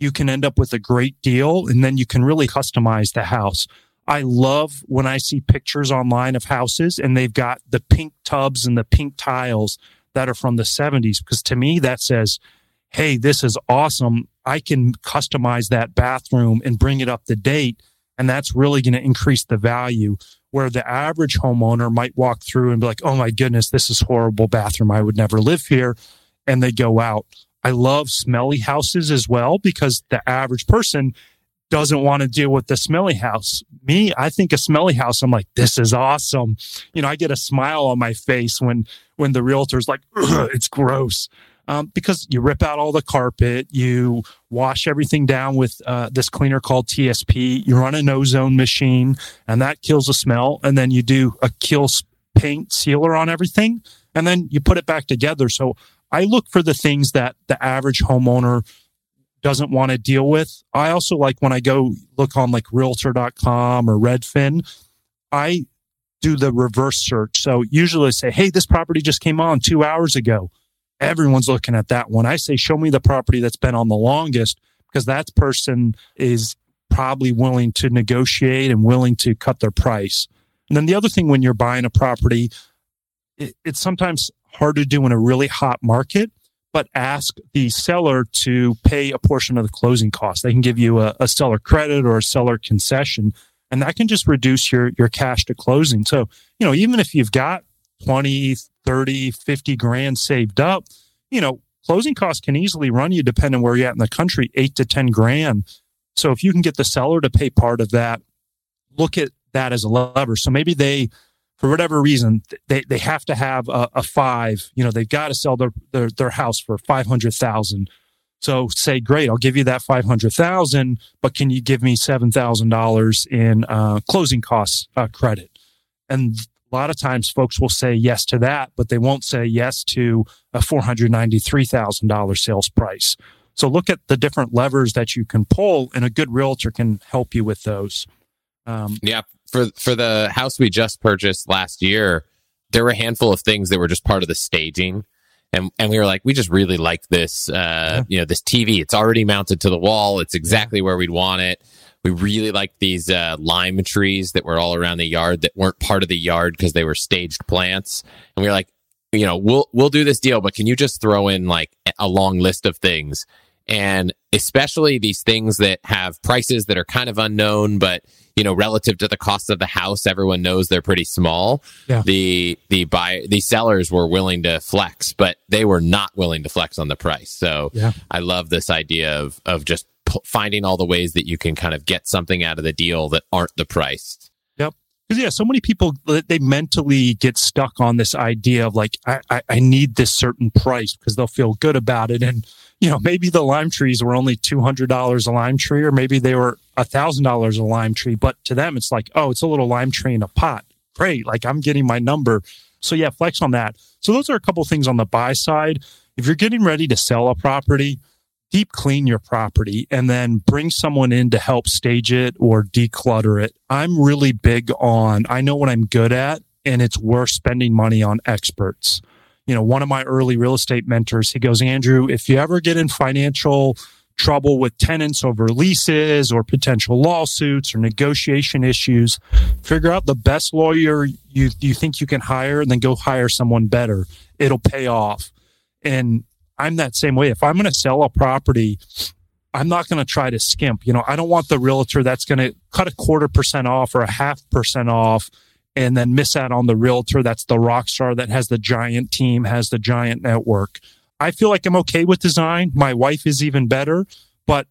you can end up with a great deal and then you can really customize the house. I love when I see pictures online of houses and they've got the pink tubs and the pink tiles that are from the 70s because to me that says, Hey, this is awesome. I can customize that bathroom and bring it up to date. And that's really going to increase the value where the average homeowner might walk through and be like, Oh my goodness, this is horrible bathroom. I would never live here. And they go out. I love smelly houses as well because the average person doesn't want to deal with the smelly house. Me, I think a smelly house, I'm like, this is awesome. You know, I get a smile on my face when, when the realtor's like, it's gross. Um, because you rip out all the carpet, you wash everything down with uh, this cleaner called TSP, you run an ozone machine, and that kills the smell. And then you do a Kilz paint sealer on everything, and then you put it back together. So I look for the things that the average homeowner doesn't want to deal with. I also like when I go look on like realtor.com or Redfin, I do the reverse search. So usually I say, Hey, this property just came on two hours ago. Everyone's looking at that one. I say, show me the property that's been on the longest because that person is probably willing to negotiate and willing to cut their price. And then the other thing when you're buying a property, it, it's sometimes hard to do in a really hot market but ask the seller to pay a portion of the closing costs. They can give you a, a, seller credit or a seller concession, and that can just reduce your, your cash to closing. So, you know, even if you've got 20, 30, 50 grand saved up, you know, closing costs can easily run you, depending where you're at in the country, eight to 10 grand. So if you can get the seller to pay part of that, look at that as a lever. So maybe they for whatever reason, they, they have to have a, a five. You know, they've got to sell their, their, their house for 500,000. So say, great, I'll give you that 500,000, but can you give me $7,000 in uh, closing costs uh, credit? And a lot of times folks will say yes to that, but they won't say yes to a $493,000 sales price. So look at the different levers that you can pull and a good realtor can help you with those. Um, yeah, for for the house we just purchased last year, there were a handful of things that were just part of the staging. And, and we were like, we just really like this, uh, yeah. you know, this TV. It's already mounted to the wall. It's exactly where we'd want it. We really like these uh, lime trees that were all around the yard that weren't part of the yard because they were staged plants. And we were like, you know, we'll we'll do this deal, but can you just throw in like a long list of things? And especially these things that have prices that are kind of unknown, but you know, relative to the cost of the house, everyone knows they're pretty small. Yeah. The the buy the sellers were willing to flex, but they were not willing to flex on the price. So yeah. I love this idea of of just p- finding all the ways that you can kind of get something out of the deal that aren't the price. Because yeah, so many people uh, they mentally get stuck on this idea of like I, I, I need this certain price because they'll feel good about it, and you know maybe the lime trees were only two hundred dollars a lime tree, or maybe they were a thousand dollars a lime tree, but to them it's like oh it's a little lime tree in a pot, great, like I'm getting my number. So yeah, flex on that. So those are a couple things on the buy side. If you're getting ready to sell a property, deep clean your property and then bring someone in to help stage it or declutter it. I'm really big on, I know what I'm good at and it's worth spending money on experts. You know, one of my early real estate mentors, he goes, Andrew, if you ever get in financial trouble with tenants over leases or potential lawsuits or negotiation issues, figure out the best lawyer you, you think you can hire and then go hire someone better. It'll pay off. And I'm that same way. If I'm going to sell a property, I'm not going to try to skimp. You know, I don't want the realtor that's going to cut a quarter percent off or a half percent off and then miss out on the realtor that's the rock star that has the giant team, has the giant network. I feel like I'm okay with design. My wife is even better. But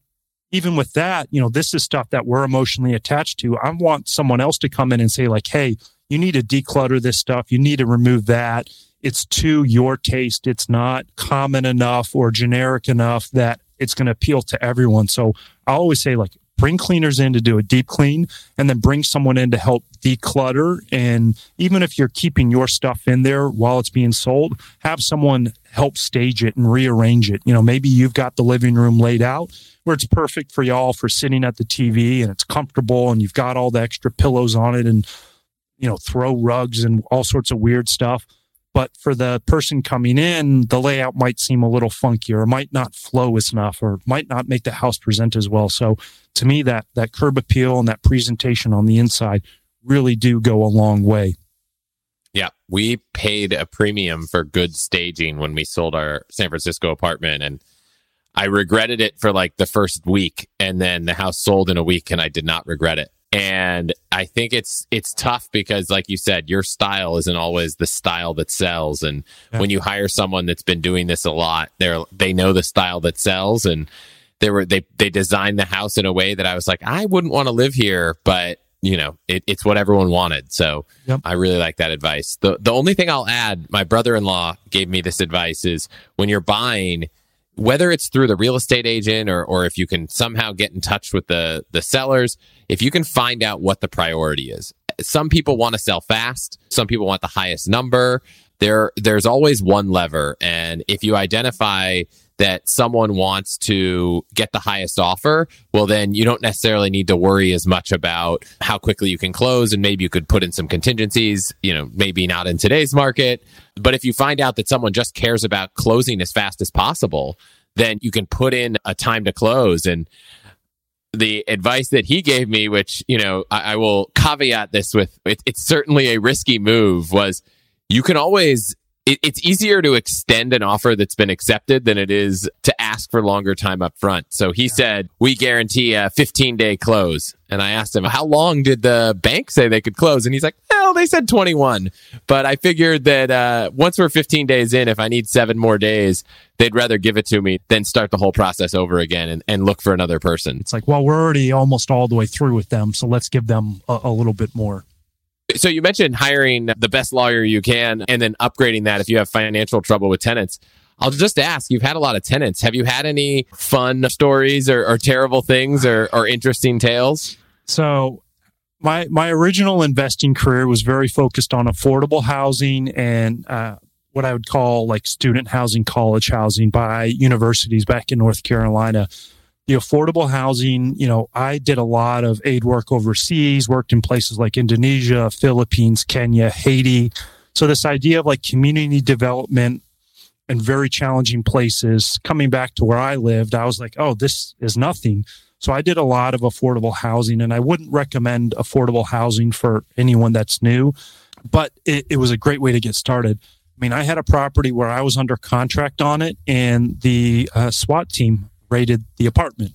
even with that, you know, this is stuff that we're emotionally attached to. I want someone else to come in and say, like, hey, you need to declutter this stuff. You need to remove that it's to your taste. It's not common enough or generic enough that it's going to appeal to everyone. So I always say like bring cleaners in to do a deep clean and then bring someone in to help declutter. And even if you're keeping your stuff in there while it's being sold, have someone help stage it and rearrange it. You know, maybe you've got the living room laid out where it's perfect for y'all for sitting at the TV and it's comfortable and you've got all the extra pillows on it and, you know, throw rugs and all sorts of weird stuff but for the person coming in, the layout might seem a little funky or might not flow as enough or might not make the house present as well. So to me, that, that curb appeal and that presentation on the inside really do go a long way. Yeah, we paid a premium for good staging when we sold our San Francisco apartment and I regretted it for like the first week and then the house sold in a week and I did not regret it. And I think it's it's tough because like you said, your style isn't always the style that sells. And yeah. when you hire someone that's been doing this a lot, they're they know the style that sells and they were they they designed the house in a way that I was like, I wouldn't want to live here, but you know, it, it's what everyone wanted. So yep. I really like that advice. The the only thing I'll add, my brother in law gave me this advice is when you're buying, whether it's through the real estate agent or, or if you can somehow get in touch with the, the sellers, if you can find out what the priority is. Some people want to sell fast. Some people want the highest number. There, there's always one lever. And if you identify that someone wants to get the highest offer, well, then you don't necessarily need to worry as much about how quickly you can close. And maybe you could put in some contingencies, you know, maybe not in today's market. But if you find out that someone just cares about closing as fast as possible, then you can put in a time to close. And the advice that he gave me, which, you know, I, I will caveat this with, it, it's certainly a risky move was you can always it, it's easier to extend an offer that's been accepted than it is to ask for longer time up front. So he yeah. said, we guarantee a 15 day close. And I asked him, how long did the bank say they could close? And he's like, well, they said 21. But I figured that uh, once we're 15 days in, if I need seven more days, they'd rather give it to me than start the whole process over again and, and look for another person. It's like, well, we're already almost all the way through with them. So let's give them a, a little bit more. So you mentioned hiring the best lawyer you can and then upgrading that if you have financial trouble with tenants. I'll just ask, you've had a lot of tenants. Have you had any fun stories or, or terrible things or, or interesting tales? So my my original investing career was very focused on affordable housing and uh, what I would call like student housing, college housing by universities back in North Carolina the affordable housing, you know, I did a lot of aid work overseas, worked in places like Indonesia, Philippines, Kenya, Haiti. So this idea of like community development in very challenging places, coming back to where I lived, I was like, oh, this is nothing. So I did a lot of affordable housing and I wouldn't recommend affordable housing for anyone that's new, but it, it was a great way to get started. I mean, I had a property where I was under contract on it and the uh, SWAT team raided the apartment.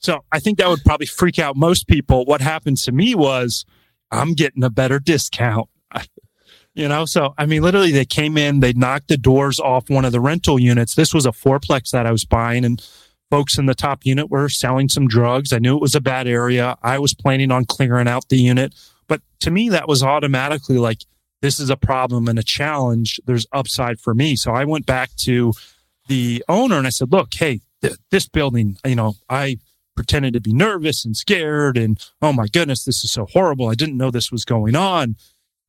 So I think that would probably freak out most people. What happened to me was I'm getting a better discount. you know, so I mean, literally, they came in, they knocked the doors off one of the rental units. This was a fourplex that I was buying, and folks in the top unit were selling some drugs. I knew it was a bad area. I was planning on clearing out the unit. But to me, that was automatically like, this is a problem and a challenge. There's upside for me. So I went back to the owner and I said, look, hey, this building, you know, I pretended to be nervous and scared and, oh my goodness, this is so horrible. I didn't know this was going on.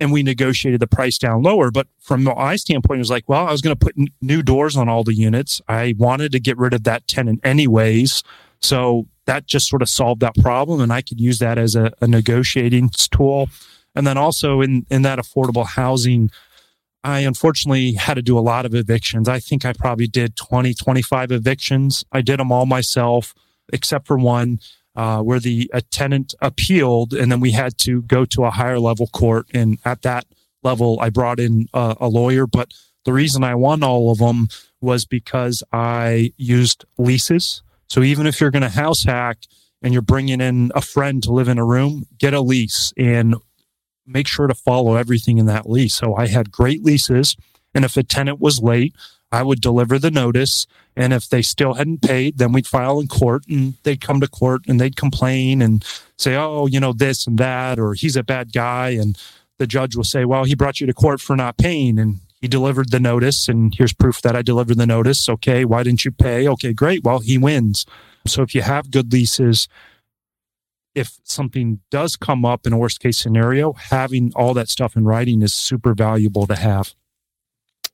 And we negotiated the price down lower. But from my standpoint, it was like, well, I was going to put n- new doors on all the units. I wanted to get rid of that tenant anyways. So that just sort of solved that problem. And I could use that as a, a negotiating tool. And then also in, in that affordable housing I unfortunately had to do a lot of evictions. I think I probably did 20, 25 evictions. I did them all myself, except for one uh, where the tenant appealed, and then we had to go to a higher level court. And at that level, I brought in a, a lawyer. But the reason I won all of them was because I used leases. So even if you're going to house hack and you're bringing in a friend to live in a room, get a lease. And make sure to follow everything in that lease. So I had great leases. And if a tenant was late, I would deliver the notice. And if they still hadn't paid, then we'd file in court and they'd come to court and they'd complain and say, oh, you know, this and that, or he's a bad guy. And the judge will say, well, he brought you to court for not paying and he delivered the notice. And here's proof that I delivered the notice. Okay. Why didn't you pay? Okay, great. Well, he wins. So if you have good leases, if something does come up in a worst case scenario, having all that stuff in writing is super valuable to have.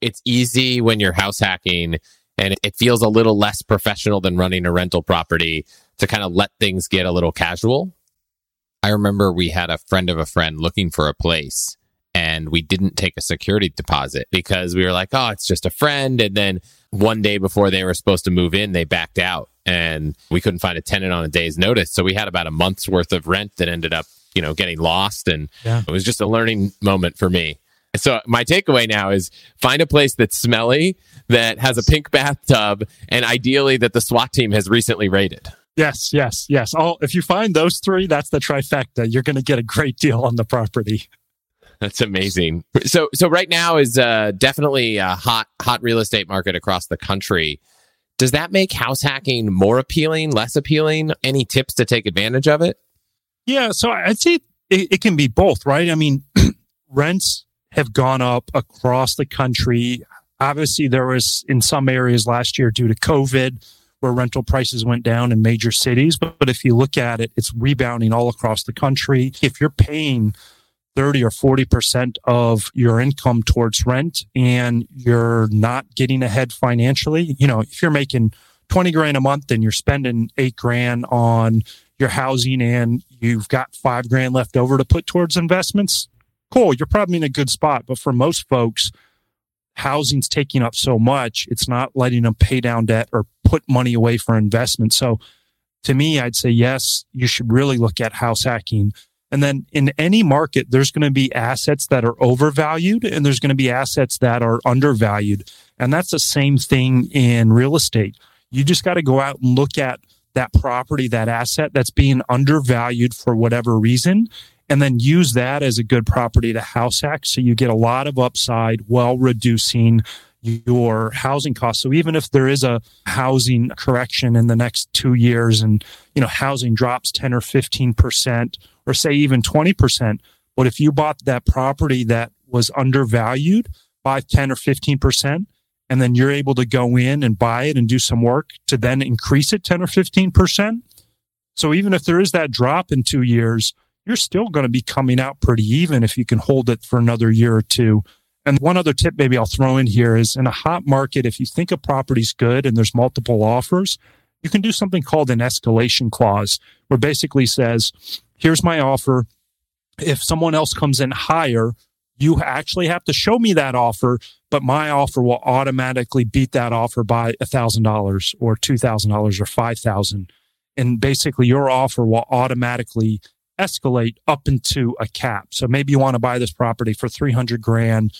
It's easy when you're house hacking and it feels a little less professional than running a rental property to kind of let things get a little casual. I remember we had a friend of a friend looking for a place and we didn't take a security deposit because we were like, oh, it's just a friend. And then one day before they were supposed to move in, they backed out and we couldn't find a tenant on a day's notice. So we had about a month's worth of rent that ended up, you know, getting lost. And yeah. it was just a learning moment for me. So my takeaway now is find a place that's smelly, that has a pink bathtub, and ideally that the SWAT team has recently raided. Yes, yes, yes. All if you find those three, that's the trifecta. You're going to get a great deal on the property. That's amazing. So, so right now is uh, definitely a hot, hot real estate market across the country. Does that make house hacking more appealing, less appealing? Any tips to take advantage of it? Yeah, so I'd say it, it can be both, right? I mean, rents have gone up across the country. Obviously, there was in some areas last year due to COVID where rental prices went down in major cities. But, but if you look at it, it's rebounding all across the country. If you're paying 30 or 40% of your income towards rent and you're not getting ahead financially, you know, if you're making 20 grand a month and you're spending eight grand on your housing and you've got five grand left over to put towards investments, cool. You're probably in a good spot. But for most folks, housing's taking up so much, it's not letting them pay down debt or put money away for investment. So to me, I'd say, yes, you should really look at house hacking. And then in any market, there's going to be assets that are overvalued and there's going to be assets that are undervalued. And that's the same thing in real estate. You just got to go out and look at that property, that asset that's being undervalued for whatever reason, and then use that as a good property to house hack. So you get a lot of upside while reducing your housing costs. So even if there is a housing correction in the next two years and, you know, housing drops 10 or 15% or say even 20%, but if you bought that property that was undervalued by 10 or 15%, and then you're able to go in and buy it and do some work to then increase it 10 or 15%. So even if there is that drop in two years, you're still going to be coming out pretty even if you can hold it for another year or two. And one other tip maybe I'll throw in here is in a hot market, if you think a property's good and there's multiple offers, you can do something called an escalation clause, where basically says, here's my offer. If someone else comes in higher, you actually have to show me that offer, but my offer will automatically beat that offer by $1,000 or $2,000 or 5000 And basically your offer will automatically escalate up into a cap. So maybe you want to buy this property for 300 grand.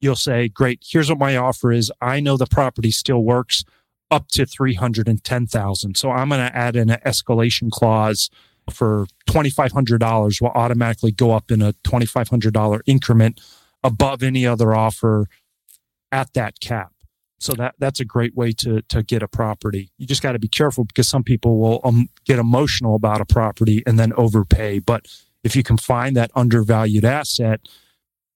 You'll say, great, here's what my offer is. I know the property still works up to 310,000. So I'm going to add in an escalation clause for $2,500 will automatically go up in a $2,500 increment above any other offer at that cap. So that that's a great way to to get a property. You just got to be careful because some people will um, get emotional about a property and then overpay. But if you can find that undervalued asset,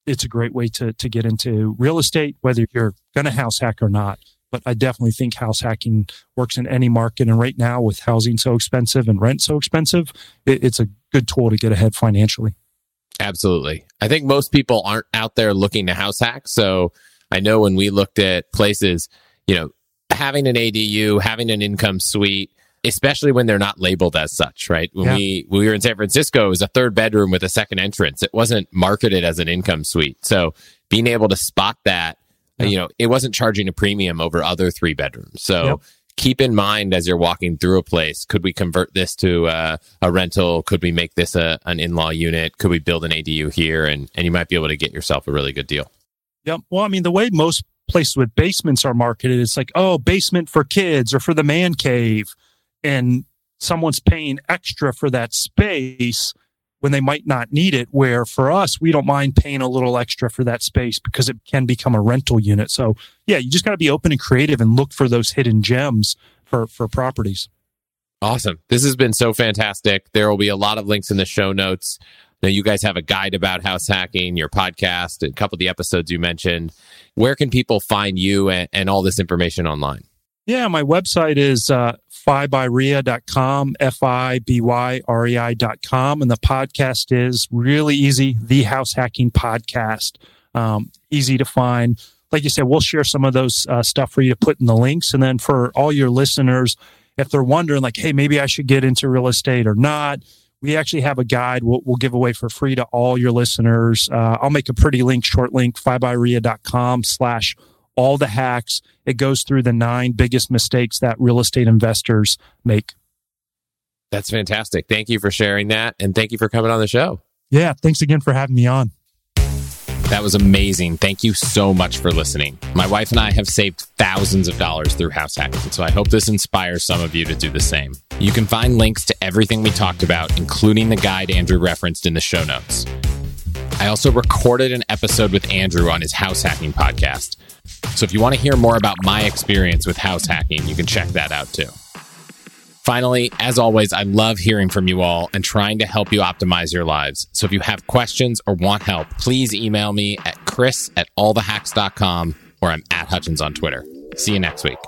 it's a great way to to get into real estate, whether you're going to house hack or not. But I definitely think house hacking works in any market. And right now, with housing so expensive and rent so expensive, it, it's a good tool to get ahead financially. Absolutely. I think most people aren't out there looking to house hack. So I know when we looked at places, you know, having an ADU, having an income suite, especially when they're not labeled as such, right? When yeah. we when we were in San Francisco, it was a third bedroom with a second entrance. It wasn't marketed as an income suite. So being able to spot that, yeah. you know, it wasn't charging a premium over other three bedrooms. So keep in mind as you're walking through a place, could we convert this to uh, a rental? Could we make this a, an in-law unit? Could we build an ADU here? And, and you might be able to get yourself a really good deal. Yep. Well, I mean, the way most places with basements are marketed, it's like, oh, basement for kids or for the man cave. And someone's paying extra for that space when they might not need it. Where for us, we don't mind paying a little extra for that space because it can become a rental unit. So yeah, you just got to be open and creative and look for those hidden gems for, for properties. Awesome. This has been so fantastic. There will be a lot of links in the show notes. Now, you guys have a guide about house hacking, your podcast, a couple of the episodes you mentioned. Where can people find you and, and all this information online? Yeah, my website is uh, FIbyREI.com, F-I-B-Y-R-E-I.com. And the podcast is really easy, The House Hacking Podcast. Um, easy to find. Like you said, we'll share some of those uh, stuff for you to put in the links. And then for all your listeners, if they're wondering like, hey, maybe I should get into real estate or not, we actually have a guide we'll, we'll, give away for free to all your listeners. Uh, I'll make a pretty link, short link, FIbyREI.com slash all the hacks. It goes through the nine biggest mistakes that real estate investors make. That's fantastic. Thank you for sharing that. And thank you for coming on the show. Yeah. Thanks again for having me on. That was amazing. Thank you so much for listening. My wife and I have saved thousands of dollars through house hacking. So I hope this inspires some of you to do the same. You can find links to everything we talked about, including the guide Andrew referenced in the show notes. I also recorded an episode with Andrew on his house hacking podcast. So if you want to hear more about my experience with house hacking, you can check that out too. Finally, as always, I love hearing from you all and trying to help you optimize your lives. So if you have questions or want help, please email me at chris at allthehacks.com or I'm at Hutchins on Twitter. See you next week.